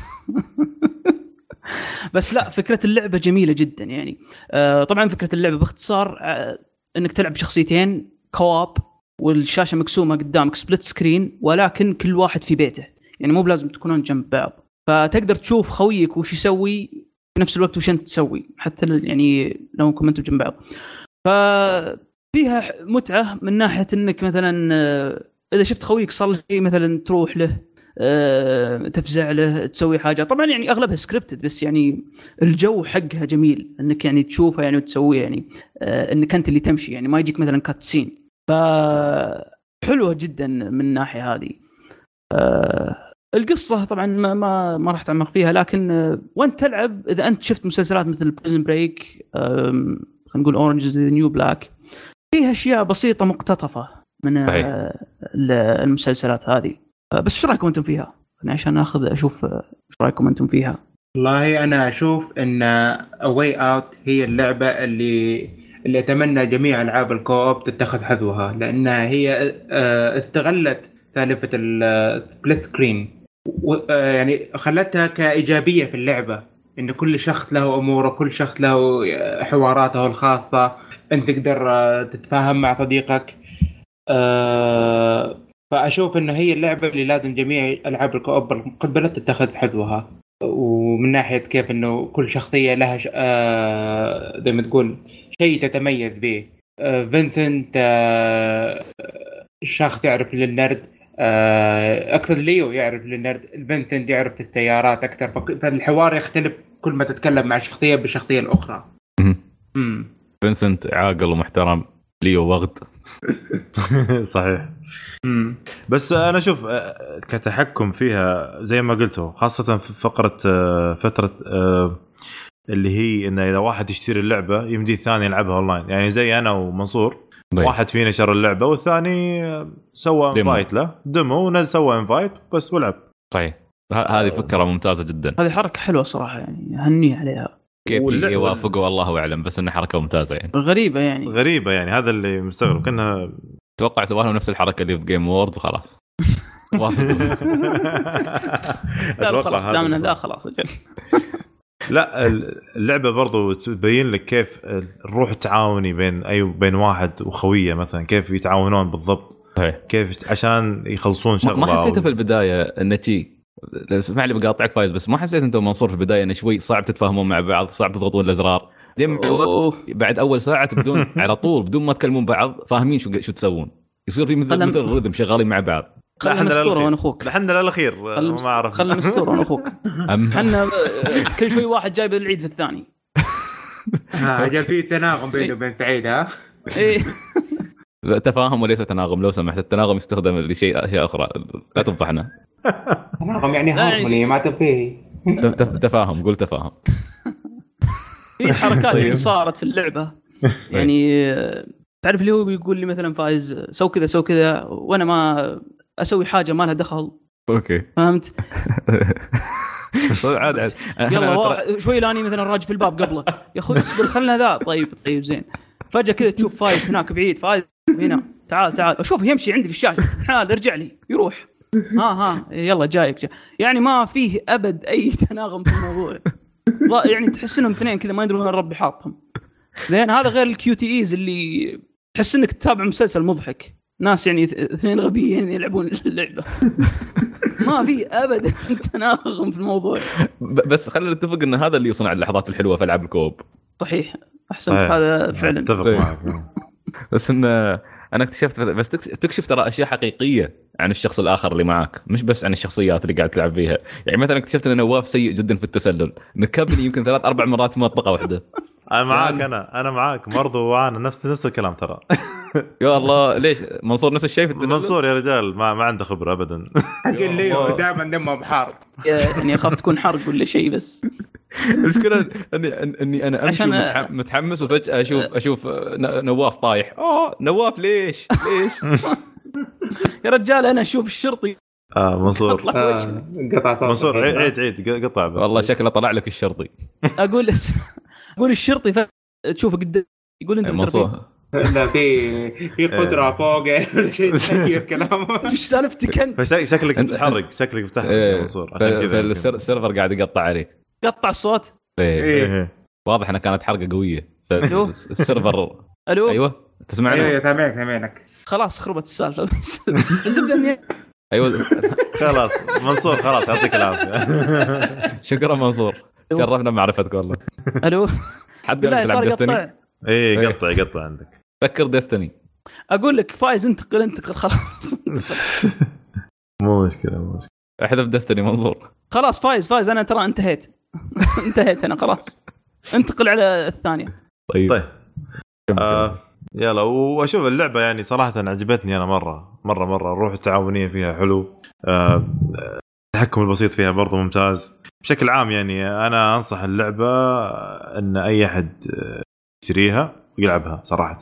بس لا فكرة اللعبة جميلة جدا يعني. آه طبعا فكرة اللعبة باختصار آه إنك تلعب بشخصيتين co-op والشاشة مقسومة قدامك split screen ولكن كل واحد في بيته. يعني مو بلازم تكونون جنب بعض. فتقدر تشوف خويك وش يسوي في نفس الوقت وش أنت تسوي حتى يعني لو أنكم أنتم جنب بعض. ففيها متعة من ناحية إنك مثلا آه، إذا شفت خويك صار له شيء مثلا تروح له. تفزع له تسوي حاجة. طبعا يعني أغلبها scripted بس يعني الجو حقها جميل إنك يعني تشوفها يعني وتسويها يعني آه، إنك أنت اللي تمشي. يعني ما يجيك مثلا cut scene ف حلوة جدا من الناحية هذه. آه، القصة طبعا ما ما, ما راح اتعمق فيها لكن آه، وانت تلعب؟ إذا أنت شفت مسلسلات مثل Prison Break خلينا نقول Orange Is the New Black فيها أشياء بسيطة مقتطفة من. آه، المسلسلات هذه. آه، بس إيش رأيكم أنتم فيها؟ يعني عشان أخذ أشوف آه، إيش رأيكم أنتم فيها؟ والله أنا أشوف إن A Way Out هي اللعبة اللي اللي أتمنى جميع ألعاب ال co-op تتخذ حذوها لأنها هي آه، استغلت سالفة ال split screen يعني خلتها كإيجابية في اللعبة إن كل شخص له أموره كل شخص له حواراته الخاصة انت تقدر آه، تتفاهم مع صديقك آه، فأشوف إنه هي اللعبة اللي لازم جميع ألعاب ال co-op المقبله تتخذ حذوها. ومن ناحية كيف إنه كل شخصية لها ش... آه زي ما تقول شيء تتميز به. آه فينسنت آه شخص يعرف للنرد. آه اقصد ليو يعرف للنرد. فينسنت يعرف السيارات أكثر. فالحوار يختلف كل ما تتكلم مع شخصية بالشخصيه الاخرى. امم فينسنت عاقل ومحترم. ليو وغد صحيح. امم بس أنا أشوف آه، كتحكم فيها زي ما قلتوا خاصة في فقرة آه، فترة آه، اللي هي إنه إذا واحد يشتري اللعبة يمدي الثاني يلعبها أونلاين. يعني زي أنا ومنصور طيب. واحد فينا شرى اللعبة والثاني آه، سوى. invite له demo ونزل سوى invite بس ولعب. صحيح ه- هذه فكرة ممتازة جدا. هذه حركة حلوة صراحة يعني هنيه عليها. كيف يوافقوا الله أعلم بس انها حركة ممتازة يعني. غريبة يعني. غريبة يعني هذا اللي مستغرب كأنها أتوقع سووا لهم نفس الحركة اللي في Game Awards وخلاص. لا خلاص دامنا ذا. خلاص أجل لا اللعبة برضو تبين لك كيف الروح التعاوني بين اي بين واحد وخوية مثلا كيف يتعاونون بالضبط. كيف عشان يخلصون شغلة ما حسيته في البداية انه لو اسمح لي بقاطعك فايز بس ما حسيت انت ومنصور في البداية انه شوي صعب تتفاهمون مع بعض صعب تضغطون الأزرار. لين مع الوقت أوه. بعد أول ساعة تبدون على طول بدون ما تكلمون بعض فاهمين شو شو تسوون. يصير في مثل مثل الرذم شغالين مع بعض. خلنا للأخير. وأنا أخوك لحنا للاخير خلنا ما أعرف. خلنا نستوره وأنا أخوك إحنا كل شوي واحد جايب العيد في الثاني. ها أجل في تناغم بيني وبين سعيد ها؟ إيه. تفاهم وليس تناغم لو سمحت. التناغم يستخدم لشيء أشياء أخرى. لا تفضحنا. تناغم يعني يعني- هارموني ما تفيه تف- تف- تفاهم قول تفاهم. في حركات طيب. يعني صارت في اللعبة. يعني آه، تعرف اللي هو بيقول لي مثلا فايز سو كذا سو كذا وأنا ما أسوي حاجة ما لها دخل. okay. فهمت؟ طيب عاد عاد. يلا شوي لاني مثلا راجع في الباب قبله. يا أخوي اصبر خلنا ذا. طيب طيب زين. فجأة كذا تشوف فايز هناك بعيد. فايز هنا. تعال تعال. أشوف يمشي عندي في الشاشة. حال ارجع لي. يروح. ها ها يلا جايك جاي. يعني ما فيه أبد أي تناغم في الموضوع. يعني تحس إنهم اثنين كذا ما يدرون وين ربي حاطهم زين هذا غير ال QTEs اللي تحس إنك تتابع مسلسل مضحك. ناس يعني اث- اثنين غبيين يلعبون اللعبة. ما في ابدا تناغم في الموضوع. بس خلينا نتفق إن هذا اللي يصنع اللحظات الحلوة في ألعاب ال co-op. صحيح. احسنت صحيح. هذا فعلا. أتفق. معك. بس إن أنا اكتشفت بس تكشف ترى أشياء حقيقية عن الشخص الآخر اللي معك مش بس عن الشخصيات اللي قاعد تلعب فيها. يعني مثلا اكتشفت إن نواف سيء جدا في التسلل. نكبني يمكن ثلاث أربع مرات في منطقة واحدة. أنا معاك يعني- أنا أنا معاك. برضو وأنا نفس نفس الكلام ترى. يا الله ليش؟ منصور نفس الشيء في التسلل؟ منصور يا رجال ما ما عنده خبرة ابدا. حق اللي. دائما دمه بحار. يعني اخاف تكون حرق ولا شيء بس. المشكلة اني إني أنا أمشي عشان- متحمس وفجأة أشوف أشوف ن- نواف طايح آه نواف ليش؟ ليش؟ يا رجال أنا أشوف الشرطي آه منصور آه، قطع صوت. منصور عيد عيد قطع بس والله شكله طلع لك الشرطي أقول أقول الشرطي. تشوفه قدام يقول أنت منصور بترفيه. لا في في قدرة فوق شيء كلامه وش سالفتك أنت؟ فشكلك أنت- بتحرق شكلك يا إيه، منصور عشان كذا يمكن. فالسيرفر قاعد يقطع عليك قطع الصوت. إيه. إيه. إيه. واضح إنها كانت حرقة قوية. السيرفر. ألو؟ أيوه. تسمعني؟ أيوه سامعك سامعك. خلاص خربت السالفة. بس الزبده اني أيوه. خلاص منصور خلاص يعطيك العافية. شكرا منصور. أيوه. شرفنا بمعرفتك والله. ألو؟ حد قال تلعب صار ديستني يقطع إيه قطع قطع عندك. فكر ديستني أقول لك فايز انتقل انتقل خلاص. مو مشكلة مو مشكلة. أحذف ديستني منصور. خلاص فايز فايز أنا ترى انتهيت. انتهيت أنا خلاص. انتقل على الثانية. طيب. طيب. آه يلا وأشوف اللعبة يعني صراحة عجبتني أنا مرة مرة مرة. الروح التعاونية فيها حلو. آه التحكم البسيط فيها برضه ممتاز. بشكل عام يعني أنا أنصح اللعبة إن أي أحد آه، يشتريها ويلعبها صراحة.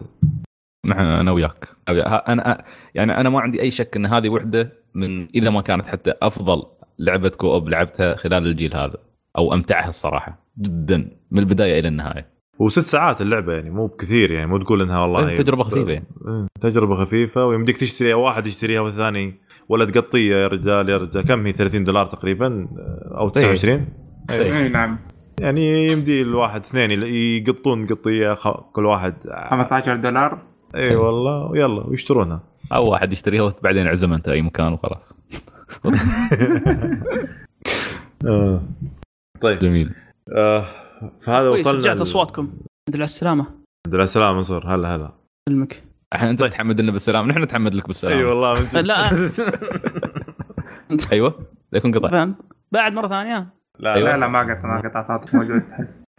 نحن أنا وياك. أنا يعني أنا ما عندي أي شك إن هذه وحدة من إذا ما كانت حتى أفضل لعبة كوب لعبتها خلال الجيل هذا. أو أمتعها الصراحة جدا من البداية إلى النهاية. وست ساعات اللعبة يعني مو بكثير يعني مو تقول إنها والله إيه، تجربة خفيفة يعني. إيه، تجربة خفيفة ويمديك تشتري واحد يشتريها والثاني ولا تقطيه يا رجال يا رجال كم هي؟ 30 دولار تقريبا أو 29 اي نعم. يعني يمدي الواحد اثنين يقطون قطية خ- كل واحد 15 دولار. اي والله ويلا ويشترونها. أو واحد يشتريها وبعدين اعزم أنت أي مكان وخلاص. آه. طيب. جميل. آه فهذا وصلنا رجعت أصواتكم. الحمد لله على السلامة. الحمد لله السلامة منصور هلا هلا. سلمك إحنا انت طيب. تحمد لنا بالسلام نحن نتحمد لك بالسلام إي والله. لا. أيوه. لا يكون قطع. فاهم بعد مرة ثانية. لا أيوة. لا لا ما قطع ما قطع. عاطف موجود.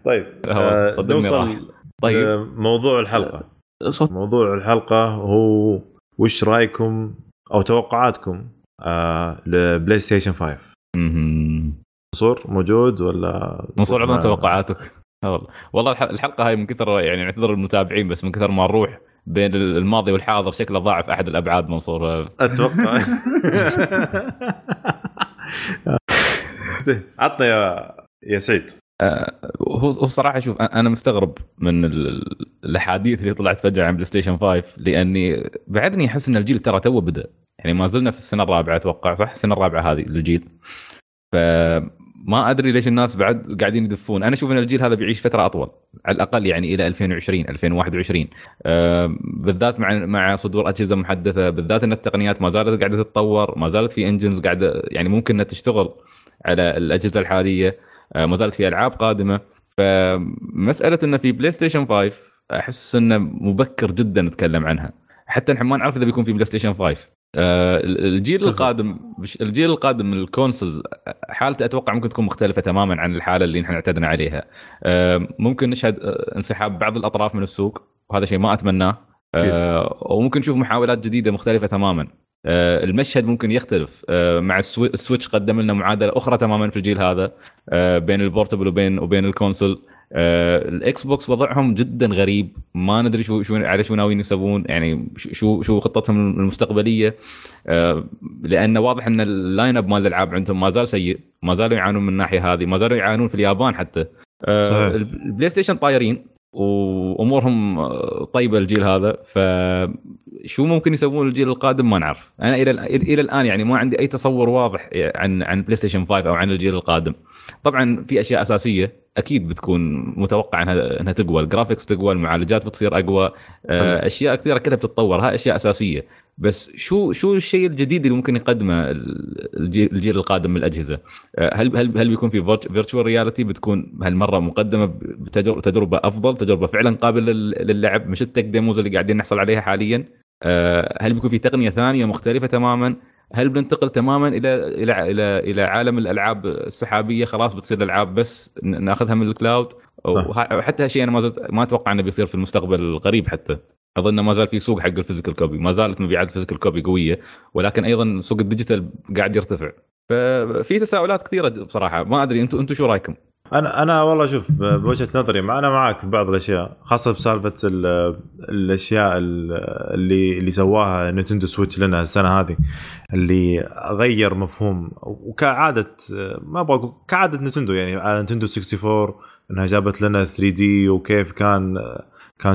طيب. آه. نوصل طيب. موضوع الحلقة. صوت. موضوع الحلقة هو وش رأيكم أو توقعاتكم آه ل PlayStation 5 مهم. منصور موجود ولا منصور ما- توقعاتك. آه والله. والله الح- الحلقة هاي من كثر يعني نعتذر المتابعين بس من كثر ما نروح بين الماضي والحاضر شكله ضاعف أحد الأبعاد منصور. أتوقع. زين عطنا يا يا سعيد. هو هو صراحة شوف أنا مستغرب من ال- الأحاديث اللي طلعت فجأة عن PlayStation 5 لأني بعدني أحس إن الجيل ترى تو بدأ. يعني ما زلنا في السنة الرابعة أتوقع صح؟ السنة الرابعة هذه للجيل فما أدري ليش الناس بعد قاعدين يدفون. أنا أشوف إن الجيل هذا بيعيش فترة أطول. على الأقل يعني إلى 2020 2021 آه، بالذات مع مع صدور أجهزة محدثة بالذات إن التقنيات ما زالت قاعدة تتطور ما زالت في engines قاعدة يعني ممكن إنها تشتغل على الأجهزة الحالية. آه، ما زالت في ألعاب قادمة. فمسألة إنه في PlayStation 5 أحس إنه مبكر جدا نتكلم عنها. حتى نحن ما نعرف إذا بيكون في PlayStation 5 آه، الجيل تفضل. القادم الجيل القادم من ال console حالته أتوقع ممكن تكون مختلفة تماما عن الحالة اللي نحن اعتدنا عليها. آه، ممكن نشهد آه، انسحاب بعض الأطراف من السوق وهذا شيء ما أتمناه. آه، وممكن نشوف محاولات جديدة مختلفة تماما. المشهد ممكن يختلف مع ال Swi- ال Switch قدم لنا معادلة أخرى تماما في الجيل هذا بين ال portable وبين وبين ال console آه، ال Xbox وضعهم جدا غريب. ما ندري شو شو على شو ناويين يسوون. يعني شو شو خطتهم المستقبلية. آه، لأن واضح إن ال lineup مال الألعاب عندهم ما زال سيء. ما زالوا يعانون من الناحية هذه. ما زالوا يعانون في اليابان حتى. آه،. ال PlayStation طايرين. وامورهم طيبة الجيل هذا فشو ممكن يسوون الجيل القادم ما نعرف. أنا إلى إلى الآن يعني ما عندي أي تصور واضح عن عن بلاي ستيشن 5 أو عن الجيل القادم. طبعا في أشياء أساسية أكيد بتكون متوقع انها إنها تقوى. الجرافيكس تقوى المعالجات بتصير أقوى أشياء كثيرة كلها بتتطور. هاي أشياء أساسية. بس شو شو الشيء الجديد اللي ممكن يقدمه الجيل, القادم من الأجهزة؟ آه، هل هل هل بيكون في virtual reality بتكون هالمرة مقدمة بتجربه تجربة أفضل تجربة فعلا قابلة لل- للعب مش ال tech demos اللي قاعدين نحصل عليها حاليا آه، هل بيكون في تقنية ثانية مختلفة تماما؟ هل بننتقل تماما إلى إلى إلى إلى عالم الألعاب السحابية؟ خلاص بتصير الألعاب بس نأخذها من ال cloud. وحتى هالشيء أنا ما زلت ما أتوقع إنه بيصير في المستقبل القريب حتى. أظن ما زال في سوق حق ال physical copy. ما زالت مبيعات ال physical copy قوية ولكن أيضا سوق ال digital قاعد يرتفع. ففي تساؤلات كثيرة بصراحة. ما أدري أنتم أنتم شو رأيكم؟ أنا أنا والله شوف بوجهة نظري ما أنا معك في بعض الأشياء خاصة بسالفة ال- الأشياء ال- اللي اللي سواها نينتندو سويتش لنا السنة هذه اللي غير مفهوم وكعادة ما أبغى أقول- كعادة نينتندو يعني على نينتندو 64 إنها جابت لنا 3D وكيف كان كان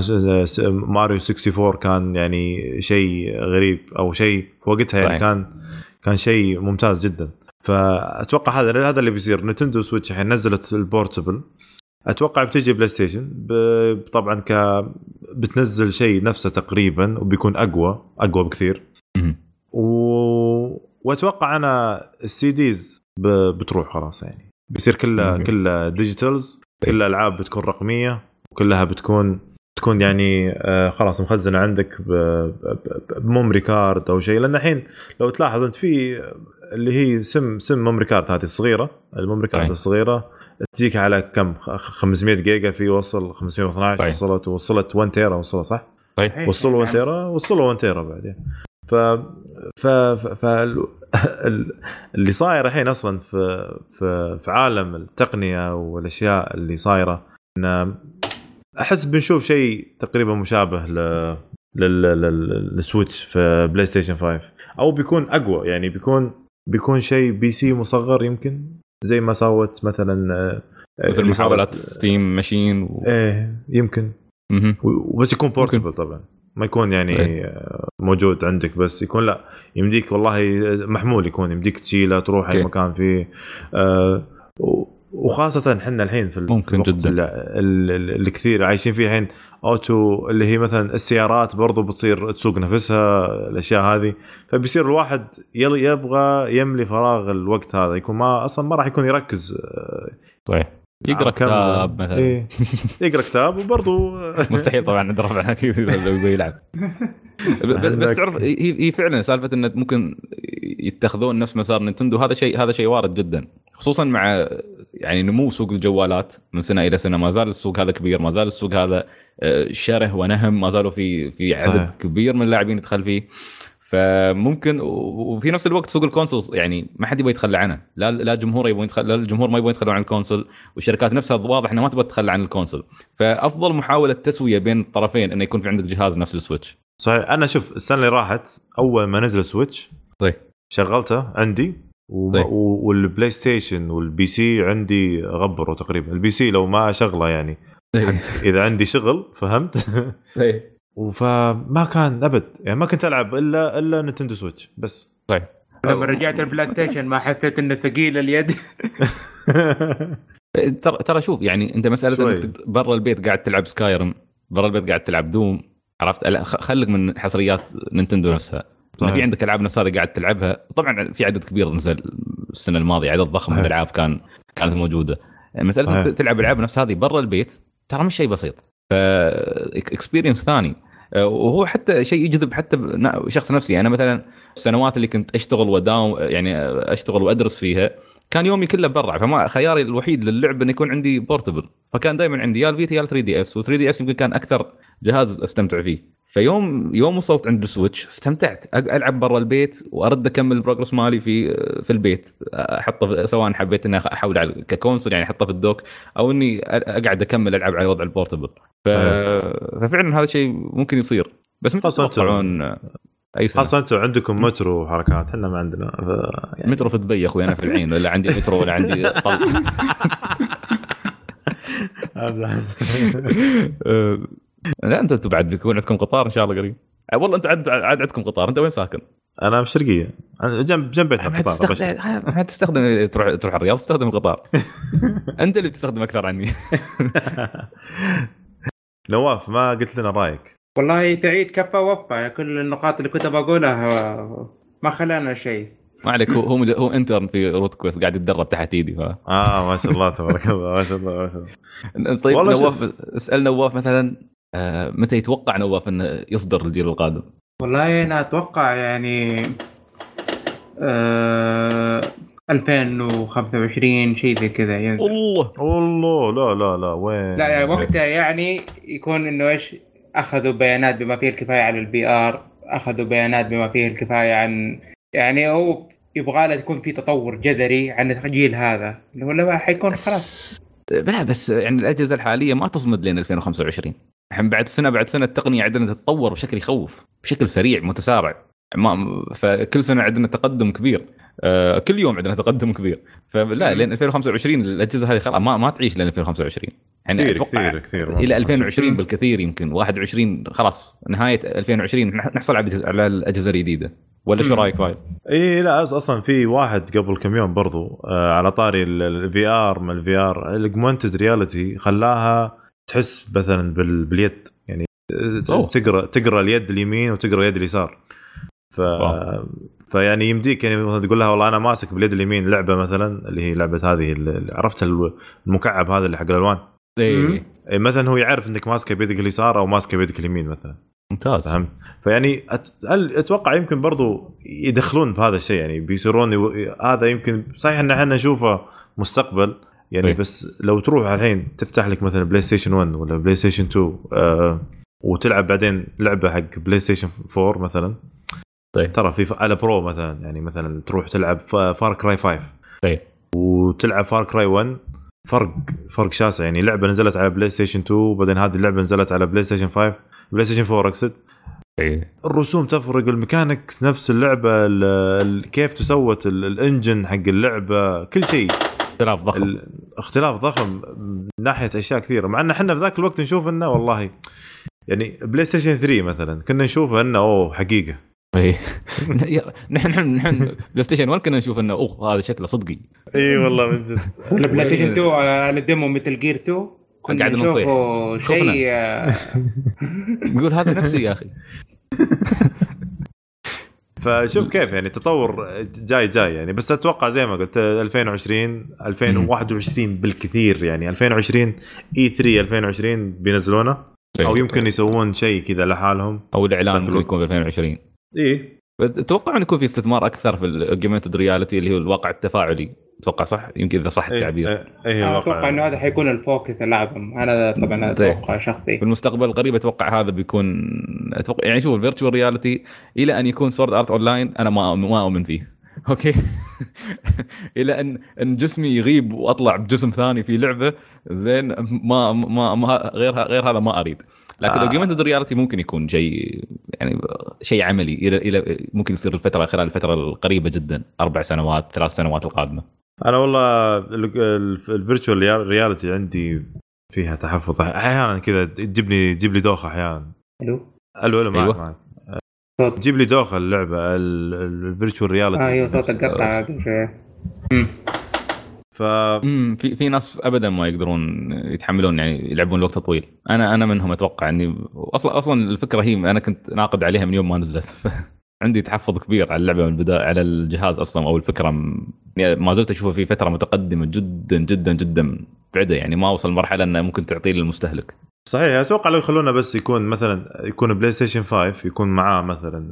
ماريو 64 كان يعني شيء غريب أو شيء في وقتها يعني. كان كان شيء ممتاز جدا فأتوقع هذا هذا اللي بيصير. نينتندو سويتش الحين نزلت ال portable أتوقع بتجي بلاي ستيشن طبعا ك بتنزل شيء نفسه تقريبا وبيكون أقوى أقوى بكثير. و... وأتوقع أنا ال CDs ب... بتروح خلاص يعني. بيصير كلها ممكن. كلها digitals كل الالعاب بتكون رقمية وكلها بتكون تكون يعني آه خلاص مخزنة عندك ب memory card أو شيء. لأن الحين لو تلاحظ أنت في اللي هي سم سم memory card هذه الصغيرة. ال memory card طيب. الصغيرة تجيك على كم؟ خ- 500 جيجا في وصل 512 طيب. وصلت وصلت 1 tera وصلت صح؟ صحيح. وصلوا 1 tera وصلوا 1 tera بعدين ف ف ف, ف... ال- اللي صاير الحين أصلا في في في عالم التقنية والأشياء اللي صايرة إن أحس بنشوف شيء تقريبا مشابه ل لل... لل... للسويتش في بلاي ستيشن 5 أو بيكون أقوى يعني بيكون بيكون شيء PC مصغر يمكن زي ما سوت مثلا آه، مثل اللي محاولات ستيم ماشين و... إيه يمكن. وبس يكون portable طبعا ما يكون يعني. آه، موجود عندك بس يكون لا يمديك والله محمول يكون يمديك تشيله تروح أي. مكان فيه آه، وخاصة إحنا الحين في ممكن الوقت جداً. اللي, كثير عايشين فيه الحين auto اللي هي مثلا السيارات برضو بتصير تسوق نفسها الأشياء هذه. فبيصير الواحد يل- يبغى يملي فراغ الوقت هذا. يكون ما أصلا ما راح يكون يركز آه، صحيح. يقرأ كتاب مثلا. إيه. يقرأ كتاب وبرضو. مستحيل طبعا عند رفع أكيد لو يبغى يلعب. بس تعرف هي هي فعلا سالفة انه ممكن يتخذون نفس مسار نينتندو. هذا شيء هذا شيء وارد جدا. خصوصا مع يعني نمو سوق الجوالات من سنة إلى سنة ما زال السوق هذا كبير ما زال السوق هذا آه، شره ونهم ما زالوا في في عدد صحيح. كبير من اللاعبين يدخل فيه. فممكن وفي نفس الوقت سوق ال consoles يعني ما حد يبغى يتخلى عنه. لا لا الجمهور يبغى يتخلى لا الجمهور ما يبغى يتخلوا عن ال console والشركات نفسها واضح إنها ما تبغى تتخلى عن ال console. فأفضل محاولة تسوية بين الطرفين إنه يكون في عندك جهاز نفس السويتش. صحيح. أنا شوف السنة اللي راحت أول ما نزل سويتش طيب. شغلته عندي. طيب. و- والبلاي ستيشن وال PC عندي غبره تقريبا. ال PC لو ما اشغله يعني. إذا عندي شغل فهمت؟ طيب. فما كان أبد. يعني ما كنت ألعب الا إلا نينتندو سويتش. بس. طيب. لما رجعت البلاي ستيشن ما حسيت إنه ثقيل اليد. ترى ترى شوف يعني أنت مسألة. إنك برا البيت قاعد تلعب سكايرم برا البيت قاعد تلعب دوم عرفت؟ لا، خ- خلك من حصريات نينتندو نفسها. صحيح. في عندك ألعاب نفس هذه قاعد تلعبها طبعا في عدد كبير نزل السنة الماضية عدد ضخم من صحيح. الألعاب كان كانت موجودة. مسألة. إنك تلعب ألعاب نفس هذه برا البيت ترى مش شيء بسيط. ف experience ثاني. وهو حتى شيء يجذب حتى شخص نفسي. أنا مثلا السنوات اللي كنت أشتغل وداوم يعني أشتغل وأدرس فيها كان يومي كله برا. فما خياري الوحيد للعب انه يكون عندي portable فكان دائما عندي يا الفيتا يا ال 3 دي اس و 3 دي اس يمكن كان أكثر جهاز أستمتع فيه. فيوم يوم وصلت عند السويتش استمتعت. ألعب برا البيت وأرد أكمل ال progress مالي في في البيت. أحطه سواء حبيت إني احول على ك console يعني أحطه في ال dock أو إني أقعد أكمل ألعب على وضع البورتبل. ف... ففعلا هذا شيء ممكن يصير. بس متى تتوقعون أي سنة؟ خاصه أنتم عندكم مترو وحركات إحنا ما عندنا. ف... يعني مترو في دبي أخوي أنا في العين ولا عندي مترو ولا عندي طل امزح أه، لا أنتم أنتم بعد بيكون عندكم قطار إن شاء الله قريب. أه، والله أنتم عاد عاد عندكم قطار أنت وين ساكن؟ أنا بالشرقيه جنب جنب بيتنا ما قطار تستخدم تستخدم تروح تروح الرياض تستخدم القطار؟ أنت اللي بتستخدم أكثر عني. نواف ما قلت لنا رأيك. والله تعيد كفى وفى كل النقاط اللي كنت بقولها ما خلانا شيء. ما عليك هو هو, هو intern في روت كويست قاعد يتدرب تحت إيدي ف... آه ما شاء الله تبارك الله ما شاء الله ما شاء الله. طيب نواف اسأل نواف مثلا متى يتوقع نواف إنه يصدر الجيل القادم؟ والله أنا أتوقع يعني آه 2025 شيء زي كذا ينزل الله والله لا لا لا وين؟ لا يعني وقتها يعني يكون إنه إيش أخذوا بيانات بما فيه الكفاية على ال VR أخذوا بيانات بما فيه الكفاية عن يعني هو يبغى له تكون في تطور جذري عن الجيل هذا. اللي هو لا حيكون خلاص. بلا بس يعني الأجهزة الحالية ما تصمد لين 2025 الحين بعد سنه بعد سنة التقنية عندنا تتطور بشكل يخوف بشكل سريع متسارع. ما فكل سنة عندنا تقدم كبير. آه كل يوم عندنا تقدم كبير. فلا لين 2025 الأجهزة هذه خلاص ما, ما تعيش لين 2025 يعني كثير كثير كثير. إلى 2020 بالكثير يمكن. 21 خلاص. نهاية 2020 نح- نحصل على الأجهزة الجديدة. ولا شو. رأيك فايد؟ اي لا أصلا في واحد قبل كم يوم برضو آه على طاري ال VR ما ال VR ال augmented reality خلاها تحس مثلا بال- باليد يعني آه، أوه. تقرأ تقرأ اليد اليمين وتقرأ اليد اليسار. ف واو. فيعني يمديك يعني مثلا تقول لها والله أنا ماسك باليد اليمين لعبة مثلا اللي هي لعبة هذه اللي عرفت المكعب هذا اللي حق الألوان؟ إيه. إيه، مثلا هو يعرف إنك ماسكه بيدك اليسار أو ماسكه بيدك اليمين مثلا. ممتاز. فهمت؟ فيعني أتوقع يمكن برضو يدخلون بهذا الشيء؟ يعني بيصيرون يو... هذا يمكن صحيح إن إحنا نشوفه مستقبل يعني طيب. بس لو تروح الحين تفتح لك مثلا PlayStation 1 ولا PlayStation 2 آه وتلعب بعدين لعبة حق PlayStation 4 مثلا طيب. ترى في على Pro مثلا يعني مثلا تروح تلعب Far Cry 5 طيب. وتلعب Far Cry 1 فرق فرق شاسع. يعني لعبة نزلت على PlayStation 2 وبعدين هذه اللعبة نزلت على PlayStation 5 PlayStation 4 أقصد. إيه الرسوم تفرق ال mechanics نفس اللعبة ال- ال- كيف تسوت ال- ال engine حق اللعبة كل شيء. اختلاف ضخم. اختلاف ضخم من ناحية أشياء كثيرة. مع إن إحنا في ذاك الوقت نشوف إنه والله يعني PlayStation 3 مثلا كنا نشوف إنه أوه حقيقة. إيه. يا- نحن نحن PlayStation 1 كنا نشوف إنه أوه هذا شكله صدقي. إي والله من جد. ولا PlayStation 2 على demo Metal Gear 2 كنا قاعد نصيح. نشوفه شيء آه، نقول هذا نفسي يا أخي. فشوف كيف يعني تطور جاي جاي يعني. بس أتوقع زي ما قلت 2020 2021 بالكثير يعني. 2020 E3 2020 بينزلونه أو يمكن يسوون شيء كذا لحالهم. أو الإعلان يكون ب 2020 اي أتوقع إنه يكون في استثمار أكثر في ال augmented reality اللي هو الواقع التفاعلي. أتوقع صح؟ يمكن إذا صح التعبير. اي اي أنا أتوقع إنه هذا حيكون ال focus الأعظم. أنا طبعا طيب. أتوقع شخصي. في المستقبل القريب أتوقع هذا بيكون أتوقع يعني شوف ال virtual reality إلى أن يكون Sword Art Online أنا ما ما أؤمن فيه. okay؟ إلى ان أن جسمي يغيب وأطلع بجسم ثاني في لعبة زين ما ما, ما غير غير هذا ما أريد. لكن آه. ال augmented reality ممكن يكون شيء يعني شيء عملي إلى إلى ممكن يصير الفترة خلال الفترة القريبة جدا أربع سنوات ثلاث سنوات القادمة. أنا والله ال virtual reality عندي فيها تحفظ. أحيانا كذا تجيبني تجيب لي دوخة أحيانا. ألو؟ ألو ألو معك أيوة. معك. صوت. تجيب لي دوخة اللعبة ال virtual reality آه أيوه صوتك قطع هذا شوية. أمم. ف امم في في ناس ابدا ما يقدرون يتحملون يعني يلعبون لوقت طويل. أنا أنا منهم أتوقع إني أصلا أصلا الفكرة هي أنا كنت ناقد عليها من يوم ما نزلت. عندي تحفظ كبير على اللعبة من البداية على الجهاز أصلا أو الفكرة ما زلت اشوفها في فترة متقدمة جدا جدا جدا بعده يعني ما وصل مرحله إنه ممكن تعطيه للمستهلك. صحيح أتوقع لو يخلونه بس يكون مثلا يكون PlayStation 5 يكون معاه مثلا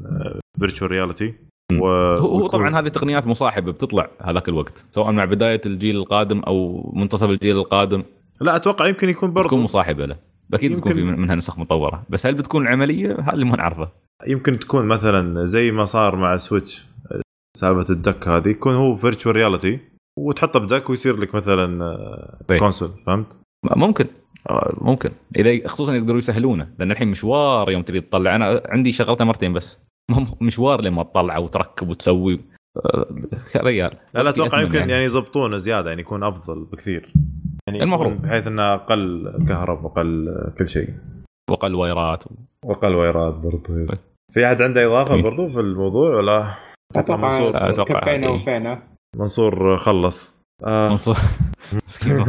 virtual reality و هو, طبعا هذه تقنيات مصاحبة بتطلع هذاك الوقت سواء مع بداية الجيل القادم أو منتصف الجيل القادم. لا أتوقع يمكن يكون تكون برضه مصاحبة له. أكيد بتكون في يمكن- منها نسخ مطورة. بس هل بتكون عملية؟ هذا اللي ما نعرفه. يمكن تكون مثلا زي ما صار مع Switch سالفة ال dock هذه يكون هو virtual reality وتحطه ب dock ويصير لك مثلا آه، طيب. console فهمت؟ ممكن آه، ممكن إذا خصوصا يقدروا يسهلونه لأن الحين مشوار يوم تريد تطلع أنا عندي شغلته مرتين بس مشوار لما تطلع وتركب وتسوي آه، يا ريال لا لا أتوقع يمكن يعني. يعني يضبطونه زيادة يعني يكون أفضل بكثير يعني المفروض. بحيث إنه أقل كهرب واقل كل شيء وأقل وايرات وأقل وايرات برضه طيب. في أحد عنده إضافة؟ برضه في الموضوع ولا أتوقع كفينا إيه. وفينا منصور خلص. آه. منصور. مسكين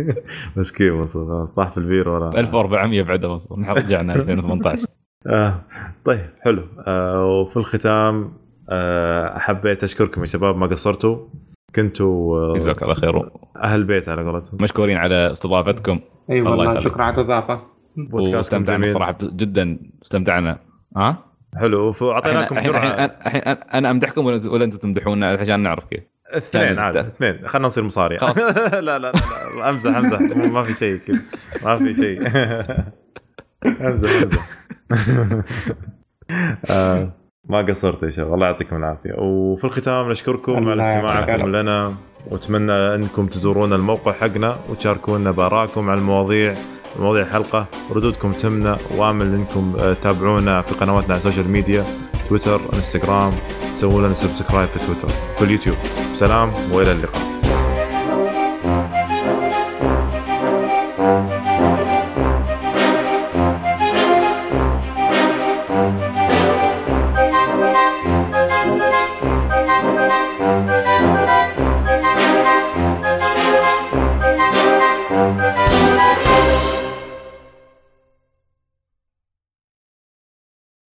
مسكين منصور. خلاص طاح في البير ولا 1400 بعد منصور. نحن رجعنا 2018 آه. طيب حلو. آه وفي الختام آه حبيت أشكركم يا شباب ما قصرتوا. كنتوا آه جزاك الله خير. أهل بيت على قولتهم. مشكورين على استضافتكم. اي الله والله. شكرا على الاضافه بودكاست واستمتعنا جميل. الصراحه جدا. استمتعنا. ها؟ حلو الحين جرعة. الحين أنا أنا أمدحكم ولا ولا أنتم تمدحونا عشان نعرف كيف؟ اثنين عادي اثنين. خلينا نصير مصاري. لا لا لا, لا. أمزح أمزح. ما في شيء كذا. ما في شيء. أمزح أمزح. آه، ما قصرت يا شباب. الله يعطيكم العافية. وفي الختام نشكركم على استماعكم. لنا. وأتمنى أنكم تزورون الموقع حقنا وتشاركونا بآرائكم على المواضيع. مواضيع الحلقة ردودكم تهمنا وآمل إنكم آه، تتابعونا في قنواتنا على ال social media تويتر انستغرام تسوون لنا subscribe في تويتر في اليوتيوب. سلام وإلى اللقاء.